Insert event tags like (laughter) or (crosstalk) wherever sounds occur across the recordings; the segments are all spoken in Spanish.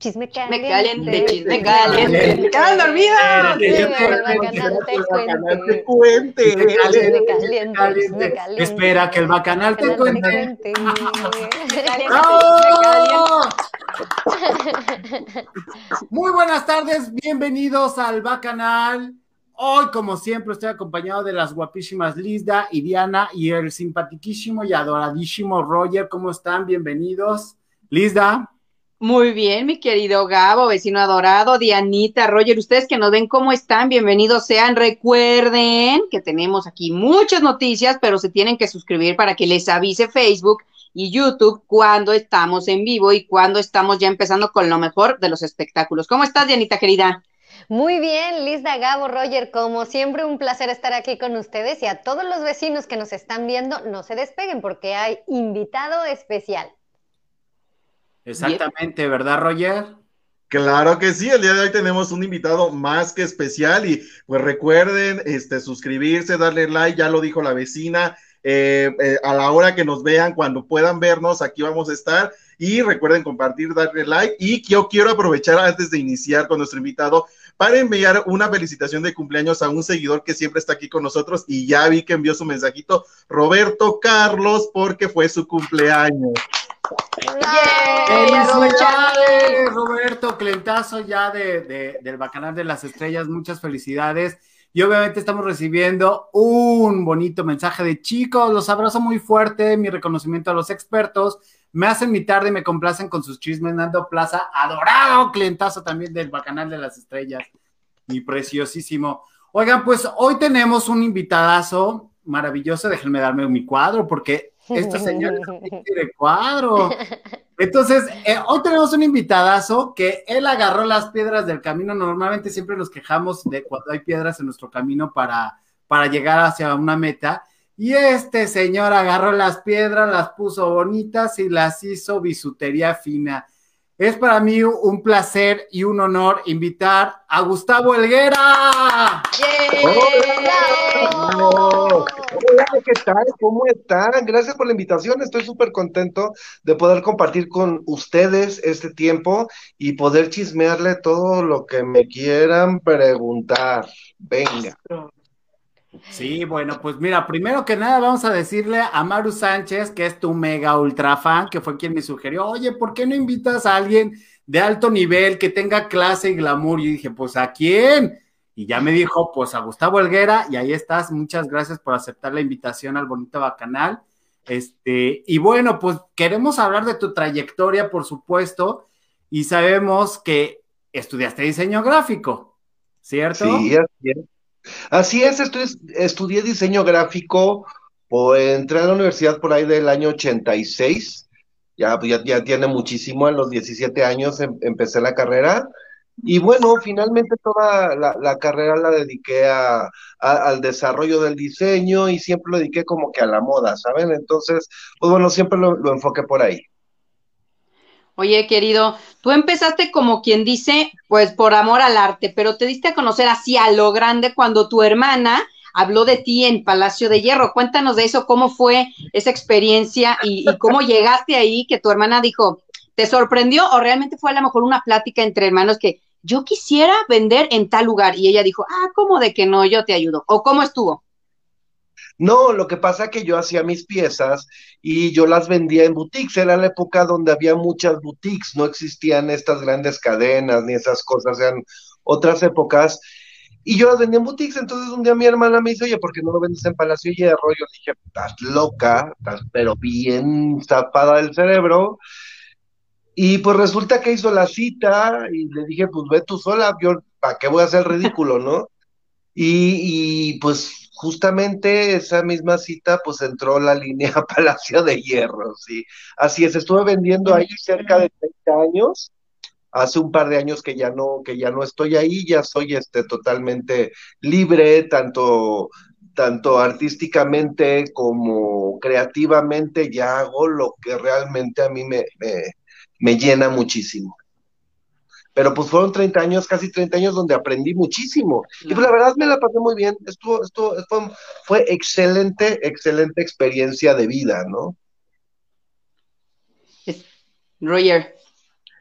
Chisme caliente. caliente, chisme caliente. ¡Me quedan bacanal te cuente. Chisme caliente, chisme caliente. Espera que el bacanal te cuente. (laughs) Muy buenas tardes, bienvenidos al bacanal. Hoy, como siempre, estoy acompañado de las guapísimas Lizda y Diana y el simpatiquísimo y adoradísimo Roger. ¿Cómo están? Bienvenidos. Lizda. Muy bien, mi querido Gabo, vecino adorado, Dianita, Roger, ustedes que nos ven cómo están, bienvenidos sean. Recuerden que tenemos aquí muchas noticias, pero se tienen que suscribir para que les avise Facebook y YouTube cuando estamos en vivo y cuando estamos ya empezando con lo mejor de los espectáculos. ¿Cómo estás, Dianita, querida? Muy bien, Lisa, Gabo, Roger, como siempre un placer estar aquí con ustedes y a todos los vecinos que nos están viendo, no se despeguen porque hay invitado especial. Exactamente, ¿verdad, Roger? Claro que sí, el día de hoy tenemos un invitado más que especial y pues recuerden este, suscribirse, darle like, ya lo dijo la vecina, eh, eh, a la hora que nos vean, cuando puedan vernos, aquí vamos a estar y recuerden compartir, darle like y yo quiero aprovechar antes de iniciar con nuestro invitado para enviar una felicitación de cumpleaños a un seguidor que siempre está aquí con nosotros y ya vi que envió su mensajito, Roberto Carlos, porque fue su cumpleaños. Felicidades, Roberto, clientazo ya de, del Bacanal de las Estrellas, muchas felicidades. Y obviamente estamos recibiendo un bonito mensaje de chicos, los abrazo muy fuerte, mi reconocimiento a los expertos, me hacen mi tarde y me complacen con sus chismes, Nando Plaza, adorado clientazo también del Bacanal de las Estrellas, y preciosísimo. Oigan, pues hoy tenemos un invitadazo maravilloso, déjenme darme mi cuadro, porque esta señora (laughs) de cuadro. Entonces, eh, hoy tenemos un invitadazo que él agarró las piedras del camino. Normalmente siempre nos quejamos de cuando hay piedras en nuestro camino para, para llegar hacia una meta. Y este señor agarró las piedras, las puso bonitas y las hizo bisutería fina. Es para mí un placer y un honor invitar a Gustavo Helguera. Hola, ¿qué tal? ¿Cómo están? Gracias por la invitación. Estoy súper contento de poder compartir con ustedes este tiempo y poder chismearle todo lo que me quieran preguntar. Venga. Sí, bueno, pues mira, primero que nada vamos a decirle a Maru Sánchez, que es tu mega ultra fan, que fue quien me sugirió, oye, ¿por qué no invitas a alguien de alto nivel que tenga clase y glamour? Y dije, pues ¿a quién? Y ya me dijo, pues a Gustavo Helguera, y ahí estás. Muchas gracias por aceptar la invitación al Bonito Bacanal. Este, y bueno, pues queremos hablar de tu trayectoria, por supuesto, y sabemos que estudiaste diseño gráfico, ¿cierto? Sí, es. Así es, estudié diseño gráfico, o entré a la universidad por ahí del año 86, ya, ya, ya tiene muchísimo, a los 17 años em, empecé la carrera, y bueno, finalmente toda la, carrera la dediqué al desarrollo del diseño y siempre lo dediqué como que a la moda, ¿saben? Entonces, pues bueno, siempre lo, lo enfoqué por ahí. Oye, querido, tú empezaste como quien dice, pues por amor al arte, pero te diste a conocer así a lo grande cuando tu hermana habló de ti en Palacio de Hierro. Cuéntanos de eso, cómo fue esa experiencia y, cómo llegaste ahí, que tu hermana dijo, ¿te sorprendió o realmente fue a lo mejor una plática entre hermanos que yo quisiera vender en tal lugar? Y ella dijo, ah, ¿cómo de que no? Yo te ayudo. ¿O cómo estuvo? No, lo que pasa es que yo hacía mis piezas y yo las vendía en boutiques. Era la época donde había muchas boutiques, no existían estas grandes cadenas ni esas cosas, eran otras épocas. Y yo las vendía en boutiques. Entonces un día mi hermana me dice, oye, ¿por qué no lo vendes en Palacio Hierro? Yo dije, estás loca, estás pero bien zapada del cerebro. Y pues resulta que hizo la cita y le dije, pues ve tú sola, yo, ¿para qué voy a hacer ridículo, no? Y, y pues justamente esa misma cita, pues entró la línea (laughs) Palacio de Hierro, sí. Así es, estuve vendiendo ahí cerca de 30 años. Hace un par de años que ya no, que ya no estoy ahí, ya soy este totalmente libre, tanto, tanto artísticamente como creativamente, ya hago lo que realmente a mí me, me llena muchísimo pero pues fueron 30 años, casi 30 años donde aprendí muchísimo. Y pues la verdad me la pasé muy bien, estuvo, estuvo, fue, fue excelente, excelente experiencia de vida, ¿no? Roger.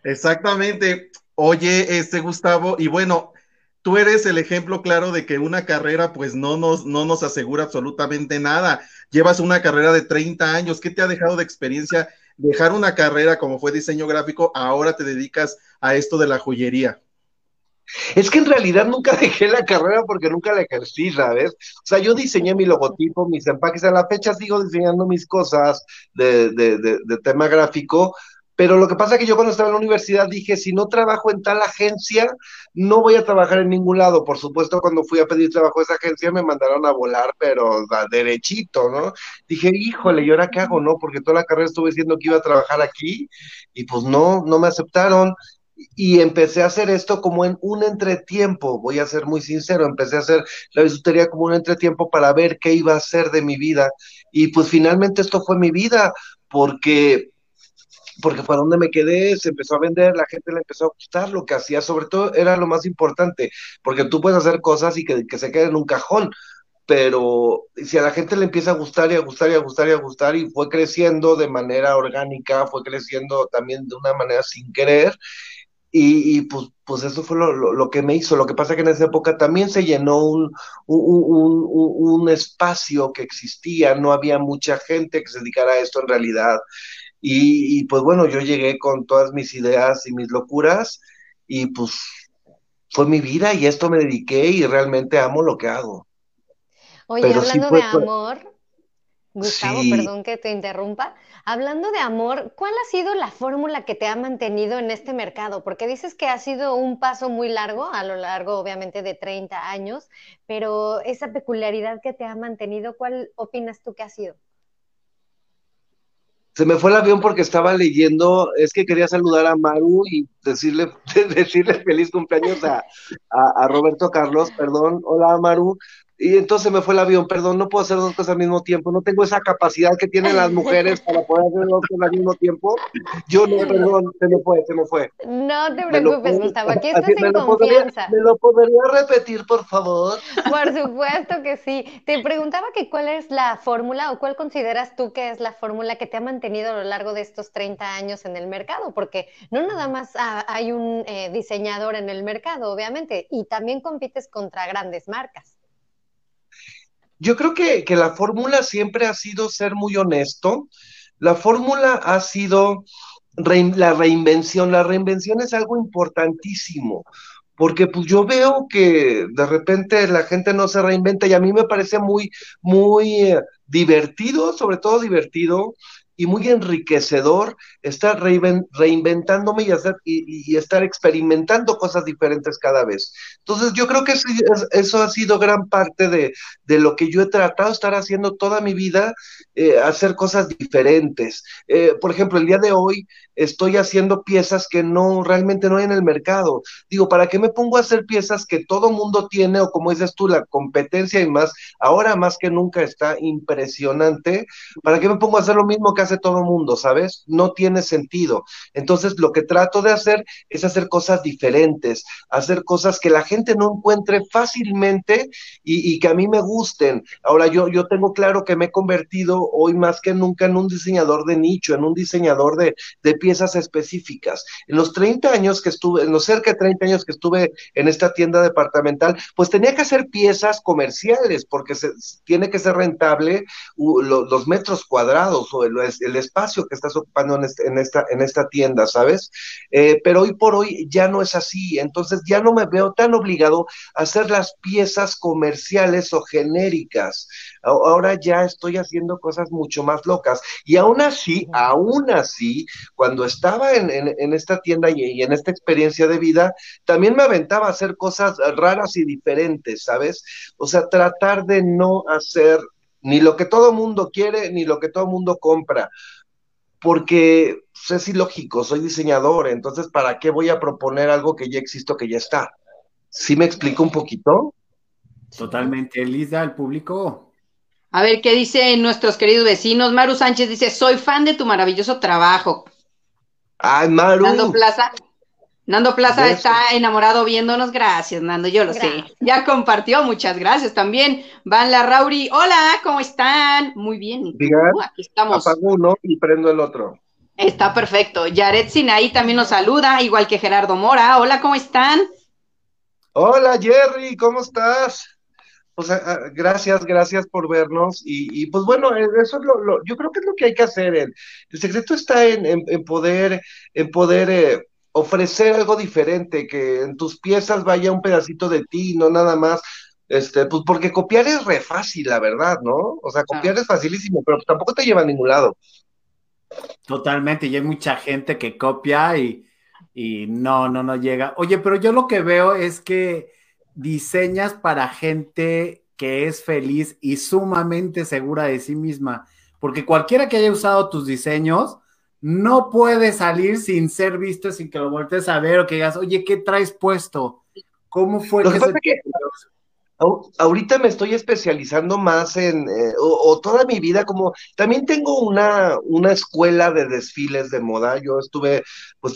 Exactamente. Oye, este Gustavo, y bueno, tú eres el ejemplo claro de que una carrera pues no nos, no nos asegura absolutamente nada. Llevas una carrera de 30 años, ¿qué te ha dejado de experiencia dejar una carrera como fue diseño gráfico? Ahora te dedicas a esto de la joyería. Es que en realidad nunca (laughs) dejé la carrera porque nunca la ejercí, ¿sabes? O sea, yo diseñé mi logotipo, mis empaques, a la fecha sigo diseñando mis cosas de, de, de, de tema gráfico, pero lo que pasa es que yo cuando estaba en la universidad dije, si no trabajo en tal agencia, no voy a trabajar en ningún lado. Por supuesto, cuando fui a pedir trabajo a esa agencia me mandaron a volar, pero a derechito, ¿no? Dije, híjole, ¿y ahora qué hago, no? Porque toda la carrera estuve diciendo que iba a trabajar aquí y pues no, no me aceptaron y empecé a hacer esto como en un entretiempo, voy a ser muy sincero, empecé a hacer la bisutería como un entretiempo para ver qué iba a hacer de mi vida y pues finalmente esto fue mi vida porque porque fue donde me quedé, se empezó a vender, la gente le empezó a gustar lo que hacía, sobre todo era lo más importante, porque tú puedes hacer cosas y que, se queden en un cajón, pero si a la gente le empieza a gustar y a gustar y a gustar y a gustar y fue creciendo de manera orgánica, fue creciendo también de una manera sin querer, y, y pues, pues eso fue lo, lo, lo, que me hizo. Lo que pasa que en esa época también se llenó un, un, un, un, espacio que existía, no había mucha gente que se dedicara a esto en realidad. Y, y, pues bueno, yo llegué con todas mis ideas y mis locuras y pues fue mi vida y esto me dediqué y realmente amo lo que hago. Oye, Pero hablando sí fue, de amor, Gustavo, sí. perdón que te interrumpa. Hablando de amor, ¿cuál ha sido la fórmula que te ha mantenido en este mercado? Porque dices que ha sido un paso muy largo, a lo largo obviamente de 30 años, pero esa peculiaridad que te ha mantenido, ¿cuál opinas tú que ha sido? Se me fue el avión porque estaba leyendo, es que quería saludar a Maru y decirle, (laughs) decirle feliz cumpleaños a, a, Roberto Carlos, perdón, hola Maru, y entonces me fue el avión, perdón, no puedo hacer dos cosas al mismo tiempo, no tengo esa capacidad que tienen las mujeres (laughs) para poder hacer dos cosas al mismo tiempo. Yo no, perdón, se me fue, se me fue. No te preocupes, lo, Gustavo, aquí estás en confianza. Podría, ¿Me lo podría repetir, por favor? Por supuesto que sí. Te preguntaba que cuál es la fórmula o cuál consideras tú que es la fórmula que te ha mantenido a lo largo de estos 30 años en el mercado, porque no nada más hay un eh, diseñador en el mercado, obviamente, y también compites contra grandes marcas. Yo creo que, que la fórmula siempre ha sido ser muy honesto. La fórmula ha sido la reinvención. La reinvención es algo importantísimo, porque pues yo veo que de repente la gente no se reinventa y a mí me parece muy, muy eh, divertido, sobre todo divertido, y muy enriquecedor estar reinventándome y, hacer, y, y, estar experimentando cosas diferentes cada vez. Entonces yo creo que eso, ha sido gran parte de, de, lo que yo he tratado de estar haciendo toda mi vida, eh, hacer cosas diferentes. Eh, por ejemplo, el día de hoy estoy haciendo piezas que no realmente no hay en el mercado. Digo, ¿para qué me pongo a hacer piezas que todo mundo tiene o como dices tú, la competencia y más, ahora más que nunca está impresionante? ¿Para qué me pongo a hacer lo mismo que hace todo mundo, sabes? No tiene sentido. Entonces, lo que trato de hacer es hacer cosas diferentes, hacer cosas que la gente no encuentre fácilmente y, y que a mí me gusten. Ahora, yo, yo tengo claro que me he convertido hoy más que nunca en un diseñador de nicho, en un diseñador de, de piezas específicas. En los 30 años que estuve, en los cerca de 30 años que estuve en esta tienda departamental, pues tenía que hacer piezas comerciales porque se, tiene que ser rentable uh, lo, los metros cuadrados o el, el, espacio que estás ocupando en, este, en, esta, en esta tienda, ¿sabes? Eh, pero hoy por hoy ya no es así, entonces ya no me veo tan obligado a hacer las piezas comerciales o genéricas. Ahora ya estoy haciendo cosas mucho más locas. Y aún así, aún así, cuando estaba en, en, en esta tienda y, y, en esta experiencia de vida, también me aventaba a hacer cosas raras y diferentes, ¿sabes? O sea, tratar de no hacer ni lo que todo mundo quiere, ni lo que todo mundo compra. Porque pues, es ilógico, soy diseñador, entonces, ¿para qué voy a proponer algo que ya existe, que ya está? ¿Sí me explico un poquito? Totalmente, Elisa, al público. A ver, ¿qué dicen nuestros queridos vecinos? Maru Sánchez dice, soy fan de tu maravilloso trabajo. Ay, Maru. Nando Plaza, Nando Plaza está enamorado viéndonos. Gracias, Nando, yo lo gracias. sé. Ya compartió, muchas gracias también. Van la Rauri, hola, ¿cómo están? Muy bien. Aquí estamos. Apago uno y prendo el otro. Está perfecto. Yaret Sinaí también nos saluda, igual que Gerardo Mora. Hola, ¿cómo están? Hola, Jerry, ¿cómo estás? Pues gracias, gracias por vernos. Y, pues bueno, eh, eso es lo, yo creo que es lo que hay que hacer. El, el secreto está en, en, poder, en poder eh, ofrecer algo diferente, que en tus piezas vaya un pedacito de ti, no nada más. Este, pues porque copiar es re fácil, la verdad, ¿no? O sea, copiar es facilísimo, pero tampoco te lleva a ningún lado. Totalmente, y hay mucha gente que copia y, y no, no, no llega. Oye, pero yo lo que veo es que diseñas para gente que es feliz y sumamente segura de sí misma, porque cualquiera que haya usado tus diseños no puede salir sin ser visto, sin que lo voltees a ver o que digas, oye, ¿qué traes puesto? ¿Cómo fue que, se... Ahorita me estoy especializando más en, eh, o, toda mi vida, como también tengo una, una escuela de desfiles de moda. Yo estuve, pues,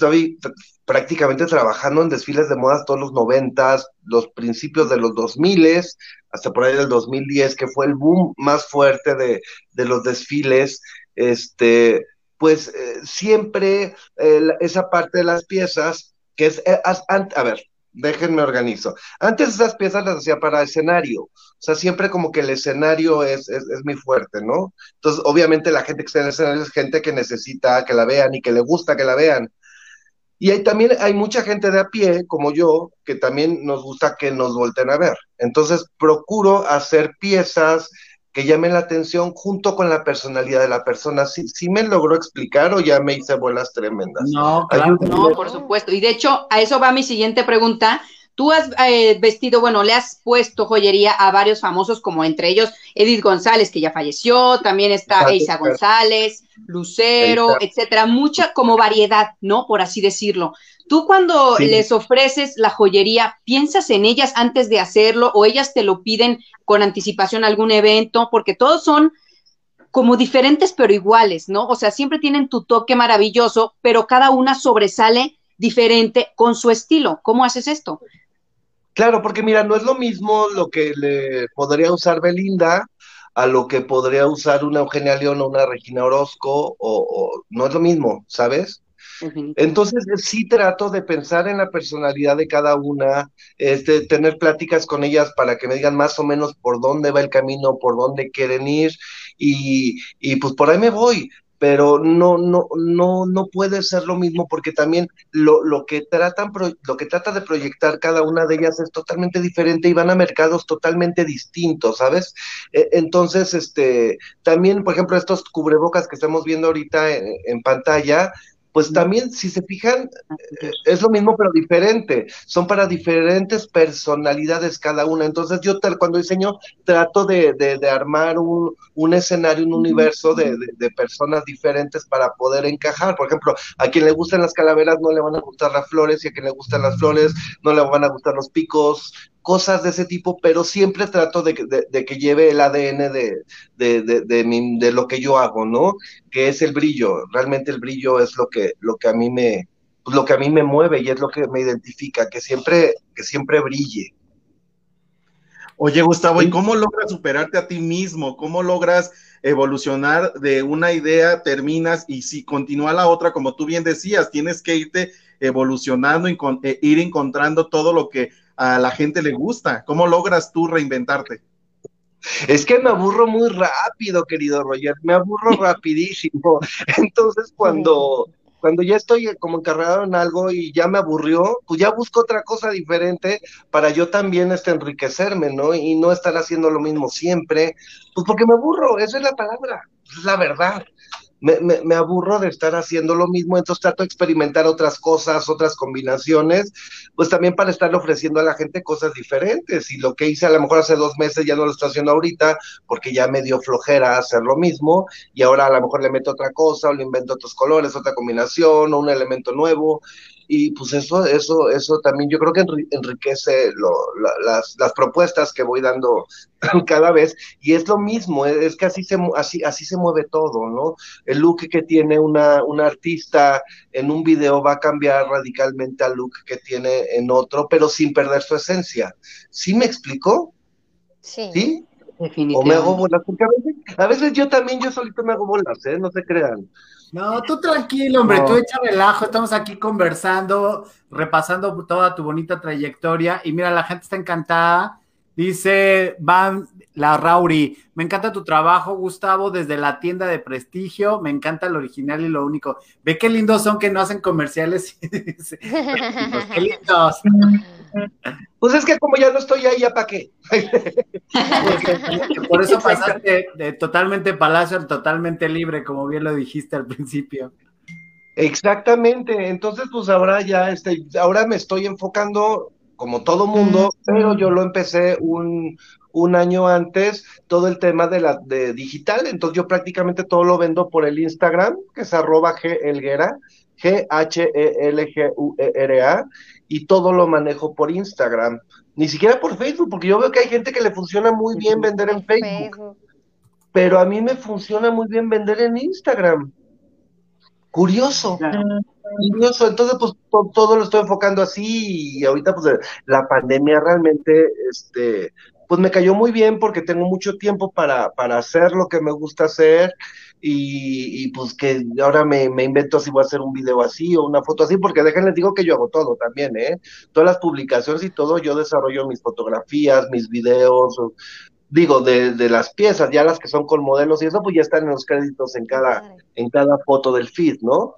prácticamente trabajando en desfiles de moda todos los noventas, los principios de los dos miles, hasta por ahí del 2010, que fue el boom más fuerte de, de los desfiles. Este, pues eh, siempre eh, esa parte de las piezas, que es, a ver, déjenme organizo. Antes esas piezas las hacía para escenario, o sea, siempre como que el escenario es, es, es, muy fuerte, ¿no? Entonces, obviamente la gente que está en el escenario es gente que necesita que la vean y que le gusta que la vean. Y hay, también hay mucha gente de a pie, como yo, que también nos gusta que nos volten a ver. Entonces, procuro hacer piezas que llamen la atención junto con la personalidad de la persona. ¿Sí, sí me logró explicar o ya me hice bolas tremendas? No, claro. No, por supuesto. Y de hecho, a eso va mi siguiente pregunta. Tú has eh, vestido, bueno, le has puesto joyería a varios famosos, como entre ellos Edith González, que ya falleció, también está Isa González, Lucero, etcétera, mucha como variedad, ¿no? Por así decirlo. Tú cuando les ofreces la joyería, ¿piensas en ellas antes de hacerlo o ellas te lo piden con anticipación a algún evento? Porque todos son como diferentes pero iguales, ¿no? O sea, siempre tienen tu toque maravilloso, pero cada una sobresale diferente con su estilo. ¿Cómo haces esto? Claro, porque mira, no es lo mismo lo que le podría usar Belinda a lo que podría usar una Eugenia León o una Regina Orozco, o, no es lo mismo, ¿sabes? Entonces sí trato de pensar en la personalidad de cada una, este, tener pláticas con ellas para que me digan más o menos por dónde va el camino, por dónde quieren ir, y, y pues por ahí me voy pero no, no, no, no puede ser lo mismo porque también lo, lo, que tratan, lo que trata de proyectar cada una de ellas es totalmente diferente y van a mercados totalmente distintos, ¿sabes? E, entonces, este, también, por ejemplo, estos cubrebocas que estamos viendo ahorita en pantalla, pues también, si se fijan, eh, es lo mismo pero diferente. Son para diferentes personalidades cada una. Entonces yo cuando diseño trato de, de, armar un, un, escenario, un universo de, de, personas diferentes para poder encajar. Por ejemplo, a quien le gustan las calaveras no le van a gustar las flores y a quien le gustan las flores no le van a gustar los picos cosas de ese tipo, pero siempre trato de, que lleve el ADN de, de, lo que yo hago, ¿no? Que es el brillo. Realmente el brillo es lo que, lo que a mí me, pues, lo que a mí me mueve y es lo que me identifica, que siempre, que siempre brille. Oye, Gustavo, ¿y cómo logras superarte a ti mismo? ¿Cómo logras evolucionar de una idea, terminas y si continúa la otra, como tú bien decías, tienes que irte evolucionando, eh, ir encontrando todo lo que a la gente le gusta. ¿Cómo logras tú reinventarte? Es que me aburro muy rápido, querido Roger, me aburro (laughs) rapidísimo. Entonces, cuando, cuando ya estoy como encargado en algo y ya me aburrió, pues ya busco otra cosa diferente para yo también este, enriquecerme, ¿no? Y no estar haciendo lo mismo siempre, pues porque me aburro, esa es la palabra, es la verdad me, me, aburro de estar haciendo lo mismo, entonces trato de experimentar otras cosas, otras combinaciones, pues también para estar ofreciendo a la gente cosas diferentes. Y lo que hice a lo mejor hace dos meses ya no lo estoy haciendo ahorita, porque ya me dio flojera hacer lo mismo, y ahora a lo mejor le meto otra cosa, o le invento otros colores, otra combinación, o un elemento nuevo y pues eso, eso, eso también yo creo que enriquece las, las, propuestas que voy dando (laughs) cada vez, y es lo mismo, es que así se, así, así se mueve todo, ¿no? El look que tiene una, una artista en un video va a cambiar radicalmente al look que tiene en otro, pero sin perder su esencia. ¿Sí me explicó? Sí. ¿Sí? O me hago bolas, porque a veces, a veces yo también, yo solito me hago bolas, ¿eh? No se crean. No, tú tranquilo, hombre, tú echa relajo, estamos aquí conversando, repasando toda tu bonita trayectoria y mira, la gente está encantada. Dice Van la Rauri, me encanta tu trabajo, Gustavo, desde la tienda de prestigio, me encanta el original y lo único. Ve qué lindos son que no hacen comerciales. (laughs) qué lindos. (laughs) Pues es que como ya no estoy ahí, ¿ya para qué? Por eso pasaste de totalmente palacio totalmente libre, como bien lo dijiste al principio. Exactamente, entonces pues ahora ya, este, ahora me estoy enfocando como todo mundo, pero yo lo empecé un, un año antes, todo el tema de la de digital, entonces yo prácticamente todo lo vendo por el Instagram, que es arroba Gelguera, G-H-E-L-G-U-E-R-A, y todo lo manejo por Instagram, ni siquiera por Facebook, porque yo veo que hay gente que le funciona muy bien vender en Facebook, pero a mí me funciona muy bien vender en Instagram. Curioso. Curioso, entonces pues todo lo estoy enfocando así y ahorita pues la pandemia realmente este pues me cayó muy bien porque tengo mucho tiempo para, para hacer lo que me gusta hacer y, pues que ahora me, me, invento si voy a hacer un video así o una foto así, porque déjenles digo que yo hago todo también, ¿eh? Todas las publicaciones y todo, yo desarrollo mis fotografías, mis videos, digo, de, de, las piezas, ya las que son con modelos y eso, pues ya están en los créditos en cada, en cada foto del feed, ¿no?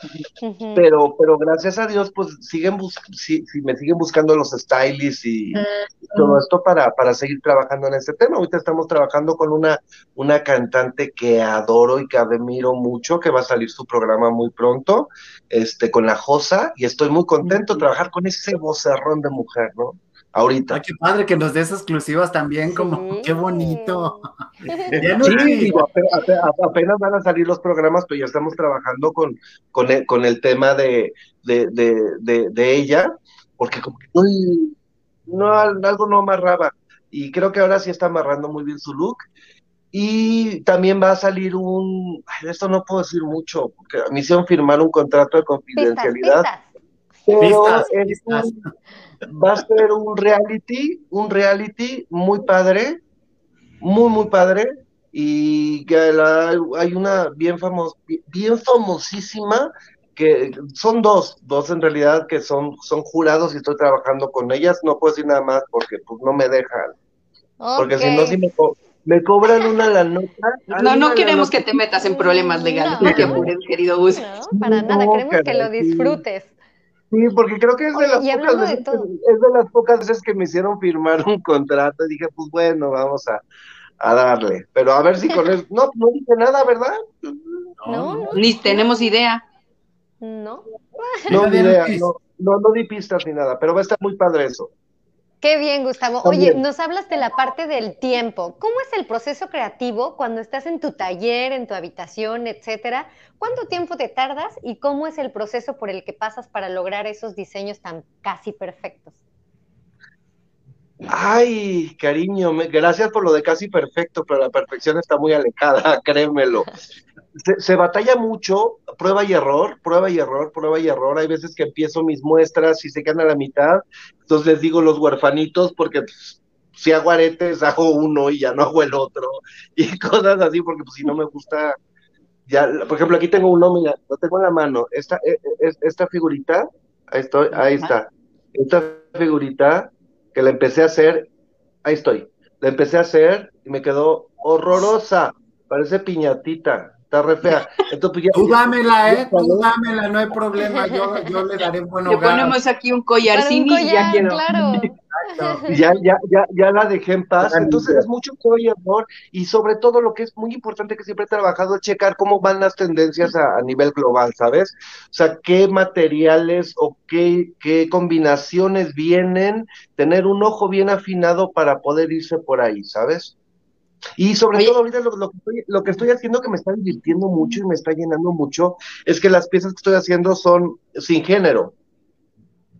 Pero, pero gracias a Dios, pues siguen si, me siguen buscando los stylists y, todo esto para, para seguir trabajando en este tema. Ahorita estamos trabajando con una, una cantante que adoro y que admiro mucho, que va a salir su programa muy pronto, este, con la Josa, y estoy muy contento de trabajar con ese vocerrón de mujer, ¿no? Ahorita. qué padre que nos des exclusivas también, como qué bonito. (laughs) sí, apenas, van a salir los programas, pero ya estamos trabajando con, con, el, con el tema de, de, de, de, ella, porque como que no, algo no amarraba. Y creo que ahora sí está amarrando muy bien su look. Y también va a salir un, esto no puedo decir mucho, porque me hicieron firmar un contrato de confidencialidad. Pero va a ser un reality, un reality muy padre, muy, muy padre, y que hay una bien famosa, bien famosísima, que son dos, dos en realidad que son, son jurados y estoy trabajando con ellas, no puedo decir nada más porque pues no me dejan. Porque si no, si me, me cobran una la nota. No, no queremos que te metas en problemas legales, querido Gus. No, para nada, queremos que lo disfrutes. Sí, porque creo que es de, las pocas veces, que, es de las pocas veces que me hicieron firmar un contrato y dije, pues bueno, vamos a, darle. Pero a ver si con él, no, no dije nada, ¿verdad? No, ni tenemos idea. No. No, (laughs) ni idea, no, no, no di pistas ni nada, pero va a estar muy padre eso. Qué bien, Gustavo. Oye, nos hablas de la parte del tiempo. ¿Cómo es el proceso creativo cuando estás en tu taller, en tu habitación, etcétera? ¿Cuánto tiempo te tardas y cómo es el proceso por el que pasas para lograr esos diseños tan casi perfectos? Ay, cariño, gracias por lo de casi perfecto, pero la perfección está muy alejada, (laughs) créemelo se, batalla mucho, prueba y error, prueba y error, prueba y error. Hay veces que empiezo mis muestras y se quedan a la mitad, entonces les digo los huerfanitos porque pues, si hago aretes hago uno y ya no hago el otro. (laughs) Y cosas así porque pues si no me gusta, ya, por ejemplo aquí tengo uno, mira, lo tengo en la mano, esta, e, e, esta figurita, ahí estoy, ahí está, esta figurita que la empecé a hacer, ahí estoy, la empecé a hacer y me quedó horrorosa, parece piñatita, está re fea. Entonces, pues, ya, tú dámela, ¿eh? Tú dámela, no hay problema. Yo, yo le daré buen hogar. Le ponemos aquí un collarcín y ya quedó. Claro. (laughs) Ya, ya, ya, ya la dejé en paz. Entonces es mucho y amor y sobre todo lo que es muy importante que siempre he trabajado es checar cómo van las tendencias a, a nivel global, ¿sabes? O sea, qué materiales o qué, qué combinaciones vienen, tener un ojo bien afinado para poder irse por ahí, ¿sabes? Y sobre todo ahorita lo, que estoy, lo que estoy haciendo que me está divirtiendo mucho y me está llenando mucho es que las piezas que estoy haciendo son sin género.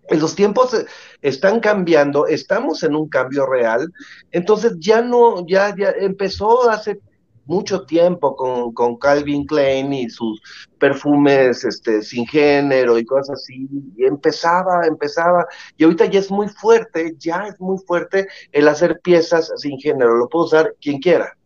Los tiempos eh, están cambiando, estamos en un cambio real, entonces ya no, ya, ya empezó hace mucho tiempo con, con, Calvin Klein y sus perfumes este, sin género y cosas así, y empezaba, empezaba, y ahorita ya es muy fuerte, ya es muy fuerte el hacer piezas sin género, lo puede usar quien quiera.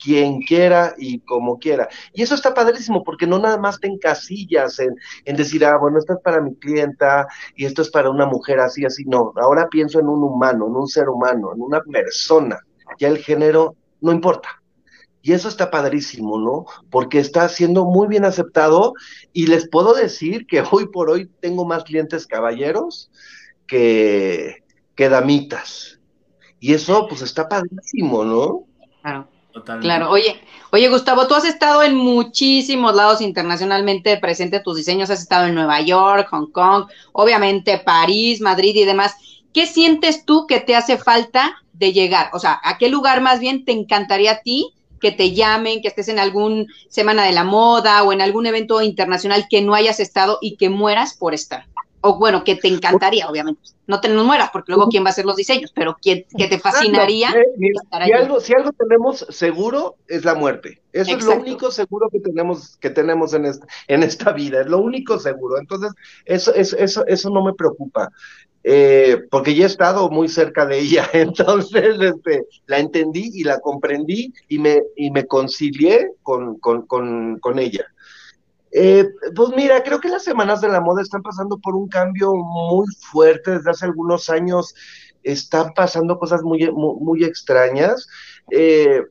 quien quiera y como quiera. Y eso está padrísimo porque no nada más te encasillas en, en decir, ah, bueno, esto es para mi clienta y esto es para una mujer así, así. No, ahora pienso en un humano, en un ser humano, en una persona. Ya el género no importa. Y eso está padrísimo, ¿no? Porque está siendo muy bien aceptado y les puedo decir que hoy por hoy tengo más clientes caballeros que, que damitas. Y eso pues está padrísimo, ¿no? Claro. Claro, oye, oye Gustavo, tú has estado en muchísimos lados internacionalmente presente, tus diseños has estado en Nueva York, Hong Kong, obviamente París, Madrid y demás. ¿Qué sientes tú que te hace falta de llegar? O sea, ¿a qué lugar más bien te encantaría a ti que te llamen, que estés en algún Semana de la Moda o en algún evento internacional que no hayas estado y que mueras por estar? O bueno, que te encantaría, obviamente. No te no mueras, porque luego quién va a hacer los diseños, pero que, que te fascinaría. si, algo, si algo tenemos seguro es la muerte. Eso es lo único seguro que tenemos, que tenemos en, esta, en esta vida, es lo único seguro. Entonces, eso, eso, eso, eso no me preocupa. Eh, porque ya he estado muy cerca de ella, (laughs) entonces este, la entendí y la comprendí y me, y me concilié con, con, con, con ella. Eh, pues mira, creo que las semanas de la moda están pasando por un cambio muy fuerte desde hace algunos años. Están pasando cosas muy, muy, extrañas. Eh,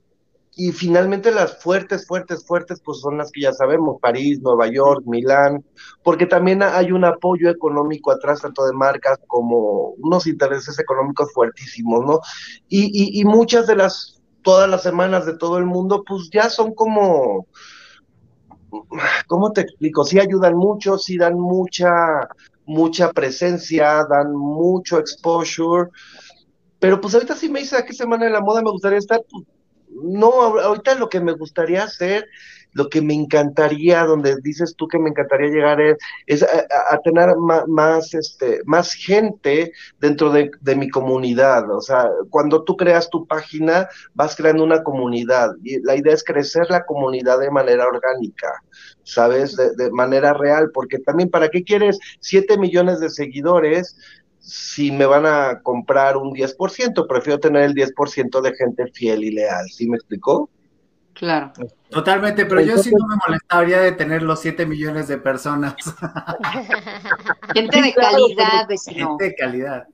y finalmente las fuertes, fuertes, fuertes, pues son las que ya sabemos, París, Nueva York, Milán, porque también hay un apoyo económico atrás, tanto de marcas como unos intereses económicos fuertísimos, ¿no? Y, y muchas de las, todas las semanas de todo el mundo, pues ya son como, ¿cómo te explico? Sí ayudan mucho, sí dan mucha, mucha presencia, dan mucho exposure, pero pues ahorita sí me dice a qué semana de la moda me gustaría estar, pues, no, ahorita lo que me gustaría hacer, lo que me encantaría, donde dices tú que me encantaría llegar es, a, tener más, este, más gente dentro de, mi comunidad. O sea, cuando tú creas tu página, vas creando una comunidad. Y la idea es crecer la comunidad de manera orgánica, ¿sabes? De, de manera real, porque también, ¿para qué quieres 7 millones de seguidores si me van a comprar un 10%, prefiero tener el 10% de gente fiel y leal. ¿Sí me explicó? Claro. Totalmente, pero yo sí no me molestaría de tener los 7 millones de personas. (laughs) gente de calidad, vecino. Gente de calidad.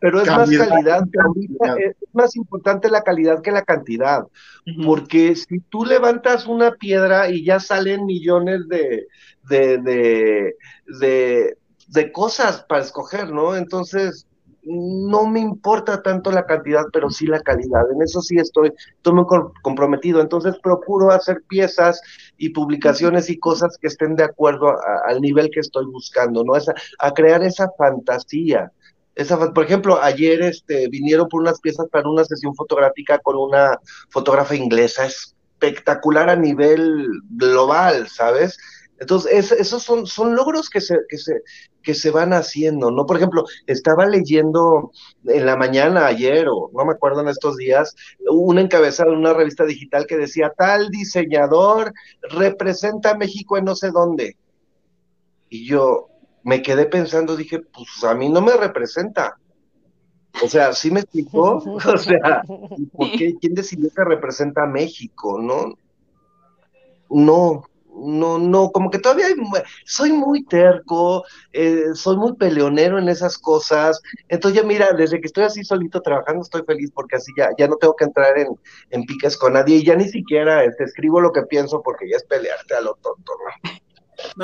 Pero, es más calidad, es más importante la calidad que la cantidad, porque si tú levantas una piedra y ya salen millones de, de, de, de de cosas para escoger, ¿no? Entonces, no me importa tanto la cantidad, pero sí la calidad. En eso sí estoy, estoy muy comprometido. Entonces procuro hacer piezas y publicaciones y cosas que estén de acuerdo al nivel que estoy buscando, ¿no? A crear esa fantasía. Esa, por ejemplo, ayer este, vinieron por unas piezas para una sesión fotográfica con una fotógrafa inglesa espectacular a nivel global, ¿sabes? Entonces, esos son, son logros que se, que, se, que se van haciendo, ¿no? Por ejemplo, estaba leyendo en la mañana ayer, o no me acuerdo en estos días, un encabezado en una revista digital que decía, tal diseñador representa a México en no sé dónde. Y yo me quedé pensando, dije, pues a mí no me representa. O sea, ¿sí me explicó? (laughs) O sea, ¿por qué? ¿Quién decidió que representa a México, no? No, no, no, como que todavía soy muy terco, eh, soy muy peleonero en esas cosas. Entonces ya mira, desde que estoy así solito trabajando estoy feliz porque así ya, ya no tengo que entrar en, en piques con nadie y ya ni siquiera te este, escribo lo que pienso porque ya es pelearte a lo tonto, ¿no?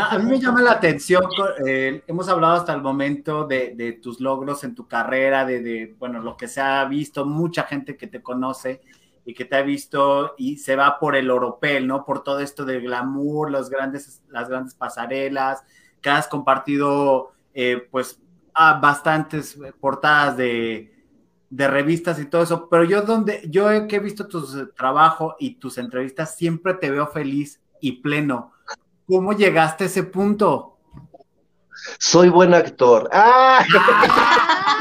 A mí me llama la atención, eh, hemos hablado hasta el momento de, de, tus logros en tu carrera, de, de, bueno, lo que se ha visto, mucha gente que te conoce, y que te ha visto y se va por el oropel, ¿no? Por todo esto del glamour, los grandes, las grandes pasarelas, que has compartido, eh, pues, a bastantes portadas de, de, revistas y todo eso, pero yo donde, yo que he visto tu trabajo y tus entrevistas, siempre te veo feliz y pleno. ¿Cómo llegaste a ese punto? Soy buen actor. ¡Ah! (laughs)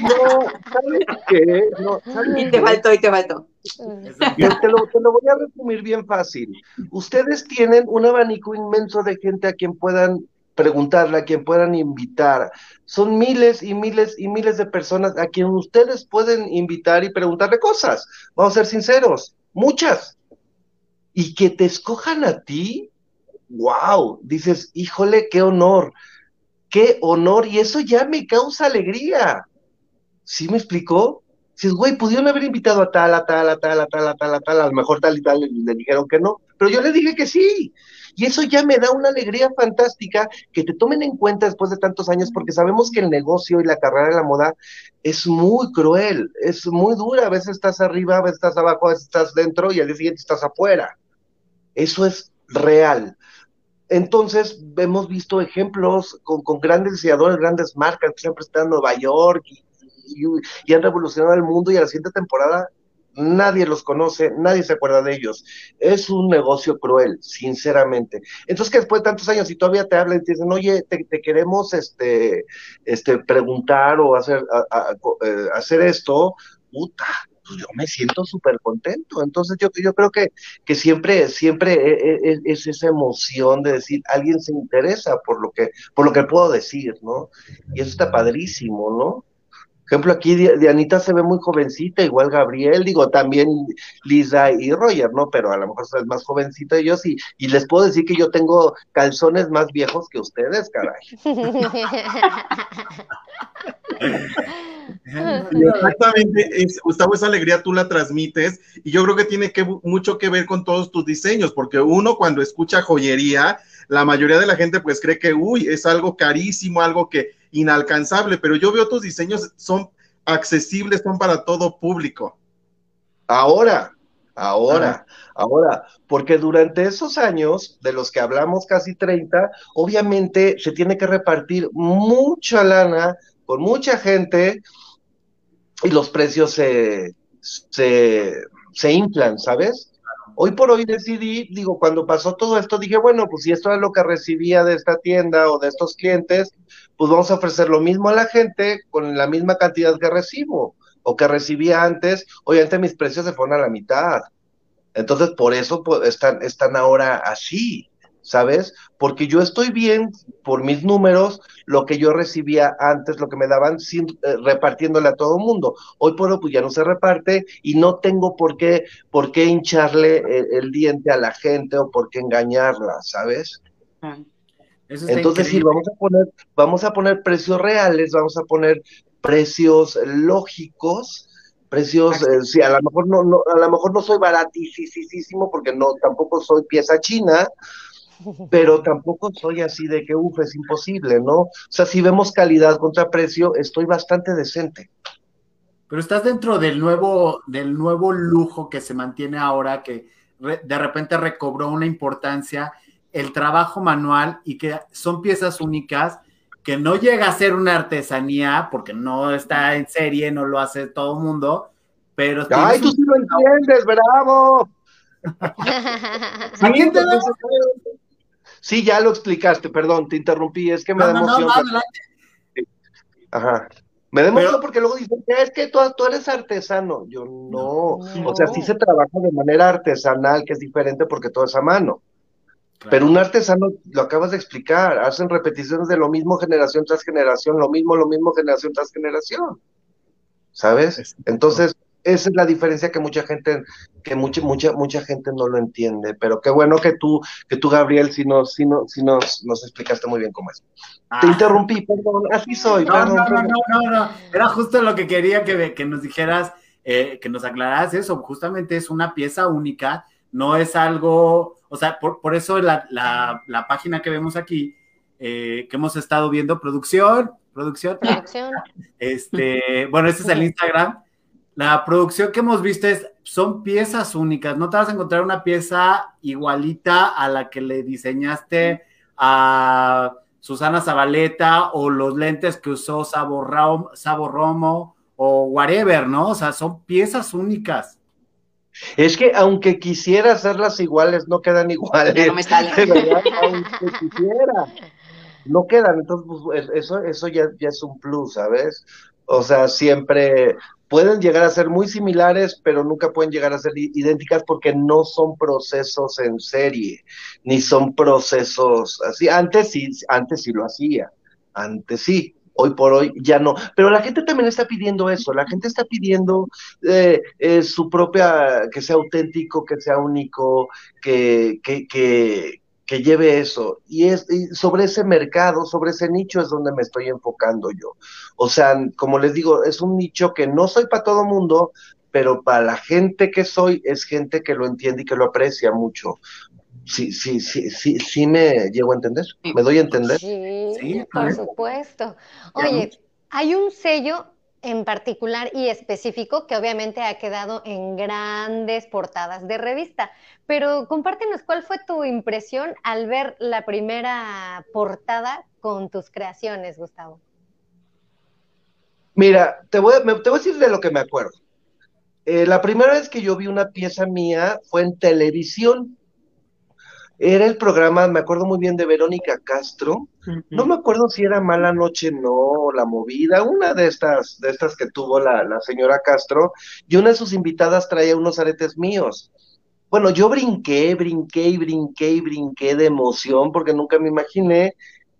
No, ¿sabes qué? No, y te faltó, y te faltó. Te, lo, te lo voy a resumir bien fácil. Ustedes tienen un abanico inmenso de gente a quien puedan preguntarle, a quien puedan invitar. Son miles y miles y miles de personas a quien ustedes pueden invitar y preguntarle cosas. Vamos a ser sinceros, muchas. y que te escojan a ti, wow, dices, híjole, qué honor, qué honor, y eso ya me causa alegría. ¿Sí me explicó? Dices, güey, pudieron haber invitado a tal, a tal, a tal, a tal, a tal, a tal, a lo mejor tal y tal, le dijeron que no, pero yo le dije que sí. Y eso ya me da una alegría fantástica que te tomen en cuenta después de tantos años, porque sabemos que el negocio y la carrera de la moda es muy cruel, es muy dura. A veces estás arriba, a veces estás abajo, a veces estás dentro y al día siguiente estás afuera. Eso es real. Entonces, hemos visto ejemplos con, grandes diseñadores, grandes marcas que siempre están en Nueva York y, y, han revolucionado el mundo y a la siguiente temporada nadie los conoce, nadie se acuerda de ellos. Es un negocio cruel, sinceramente. Entonces que después de tantos años y todavía te hablan y te dicen, oye, te, queremos este, este, preguntar o hacer, eh, hacer esto, puta, pues yo me siento súper contento. Entonces yo, yo creo que, que siempre, siempre e, e, e, es, esa emoción de decir, alguien se interesa por lo que, por lo que puedo decir, ¿no? Y eso está padrísimo, ¿no? Ejemplo, aquí Dianita se ve muy jovencita, igual Gabriel, digo, también Lisa y Roger, ¿no? Pero a lo mejor es más jovencita ellos y, y les puedo decir que yo tengo calzones más viejos que ustedes, caray. (laughs) exactamente, Gustavo, esa alegría tú la transmites y yo creo que tiene que, mucho que ver con todos tus diseños, porque uno cuando escucha joyería, la mayoría de la gente pues cree que, uy, es algo carísimo, algo que inalcanzable, pero yo veo tus diseños son accesibles, son para todo público. Ahora, ahora, ahora, porque durante esos años, de los que hablamos casi 30, obviamente se tiene que repartir mucha lana con mucha gente y los precios se, se, se inflan, ¿sabes? Hoy por hoy decidí, digo, cuando pasó todo esto, dije, bueno, pues si esto es lo que recibía de esta tienda o de estos clientes, pues vamos a ofrecer lo mismo a la gente con la misma cantidad que recibo o que recibía antes. Obviamente mis precios se fueron a la mitad. Entonces, por eso pues, están, están ahora así, ¿sabes? Porque yo estoy bien por mis números, lo que yo recibía antes, lo que me daban, sin, eh, repartiéndole a todo el mundo. Hoy por hoy, pues ya no se reparte y no tengo por qué, por qué hincharle el, diente a la gente o por qué engañarla, ¿sabes? Entonces sí, vamos a poner, vamos a poner precios reales, vamos a poner precios lógicos, precios, eh, sí, a lo mejor no, no, a lo mejor no soy baratísimo porque no, tampoco soy pieza china, (laughs) pero tampoco soy así de que, uff, es imposible, ¿no? O sea, si vemos calidad contra precio, estoy bastante decente. Pero estás dentro del nuevo, del nuevo lujo que se mantiene ahora, que de repente recobró una importancia el trabajo manual y que son piezas únicas que no llega a ser una artesanía porque no está en serie, no lo hace todo el mundo, pero... ¡Ay, tú sí lo entiendes, bravo! (laughs) sí, ya lo explicaste, perdón, te interrumpí, es que me da emoción. Ajá. Me da emoción porque luego dicen, es que tú, tú, eres artesano. Yo no. O sea, sí se trabaja de manera artesanal, que es diferente porque todo es a mano. Pero un artesano, lo acabas de explicar, hacen repeticiones de lo mismo generación tras generación, lo mismo, lo mismo generación tras generación. ¿Sabes? Entonces, esa es la diferencia que mucha gente, que mucha, mucha, mucha gente no lo entiende. Pero qué bueno que tú, que tú, Gabriel, si nos, si no, si nos, nos explicaste muy bien cómo es. Te ah. interrumpí, perdón, así soy. No, no, no, no, no, era justo lo que quería que, que nos dijeras, eh, que nos aclararas eso. Justamente es una pieza única, no es algo o sea, por, eso la, la, página que vemos aquí, eh, que hemos estado viendo, producción, producción. Producción. Este, bueno, este es el Instagram. La producción que hemos visto es, son piezas únicas. No te vas a encontrar una pieza igualita a la que le diseñaste a Susana Zabaleta o los lentes que usó Sabo, Sabo Romo o whatever, ¿no? O sea, son piezas únicas. Es que aunque quisiera hacerlas iguales, no quedan iguales. No me (laughs) aunque quisiera, no quedan. Entonces, pues, eso, eso ya, ya es un plus, ¿sabes? O sea, siempre pueden llegar a ser muy similares, pero nunca pueden llegar a ser idénticas porque no son procesos en serie, ni son procesos así. Antes sí, antes sí lo hacía, antes sí, hoy por hoy ya no. Pero la gente también está pidiendo eso, la gente está pidiendo eh, eh, su propia, que sea auténtico, que sea único, que, que, que, que lleve eso. Y, es, sobre ese mercado, sobre ese nicho es donde me estoy enfocando yo. O sea, como les digo, es un nicho que no soy para todo mundo, pero para la gente que soy es gente que lo entiende y que lo aprecia mucho. Sí, sí, sí, sí, sí me llego a entender. ¿Me doy a entender? Sí, por supuesto. Oye, hay un sello en particular y específico que obviamente ha quedado en grandes portadas de revista, pero compártenos cuál fue tu impresión al ver la primera portada con tus creaciones, Gustavo. Mira, te voy, te voy a decir de lo que me acuerdo. Eh, la primera vez que yo vi una pieza mía fue en televisión. Era el programa, me acuerdo muy bien de Verónica Castro. No me acuerdo si era Mala Noche, no, La Movida, una de estas, de estas que tuvo la, la señora Castro. Y una de sus invitadas traía unos aretes míos. Bueno, yo brinqué, brinqué y brinqué y brinqué de emoción porque nunca me imaginé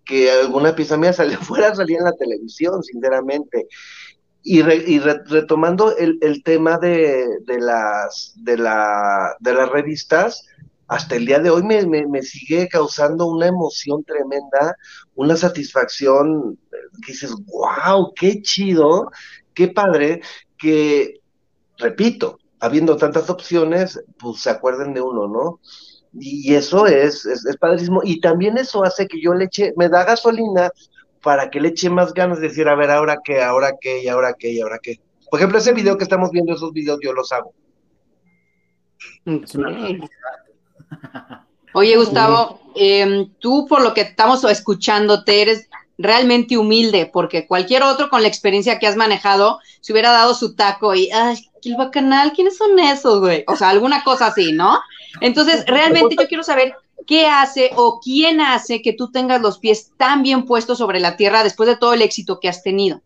que alguna pieza mía (laughs) saliera fuera, salía en la televisión, sinceramente. Y, retomando el, tema de, las, de, la, de las revistas, hasta el día de hoy me, me, sigue causando una emoción tremenda, una satisfacción que dices, wow, qué chido, qué padre, que, repito, habiendo tantas opciones, pues se acuerden de uno, ¿no? Y eso es, es, es padrísimo. Y también eso hace que yo le eche, me da gasolina para que le eche más ganas de decir, a ver, ahora qué, ahora qué, y ahora qué, y ahora qué. Por ejemplo, ese video que estamos viendo, esos videos yo los hago. Oye, Gustavo, em, tú por lo que estamos escuchándote eres realmente humilde, porque cualquier otro con la experiencia que has manejado se hubiera dado su taco y, ay, el bacanal, ¿quiénes son esos, güey? O sea, alguna cosa así, ¿no? Entonces, realmente yo quiero saber ¿Qué hace o quién hace que tú tengas los pies tan bien puestos sobre la tierra después de todo el éxito que has tenido?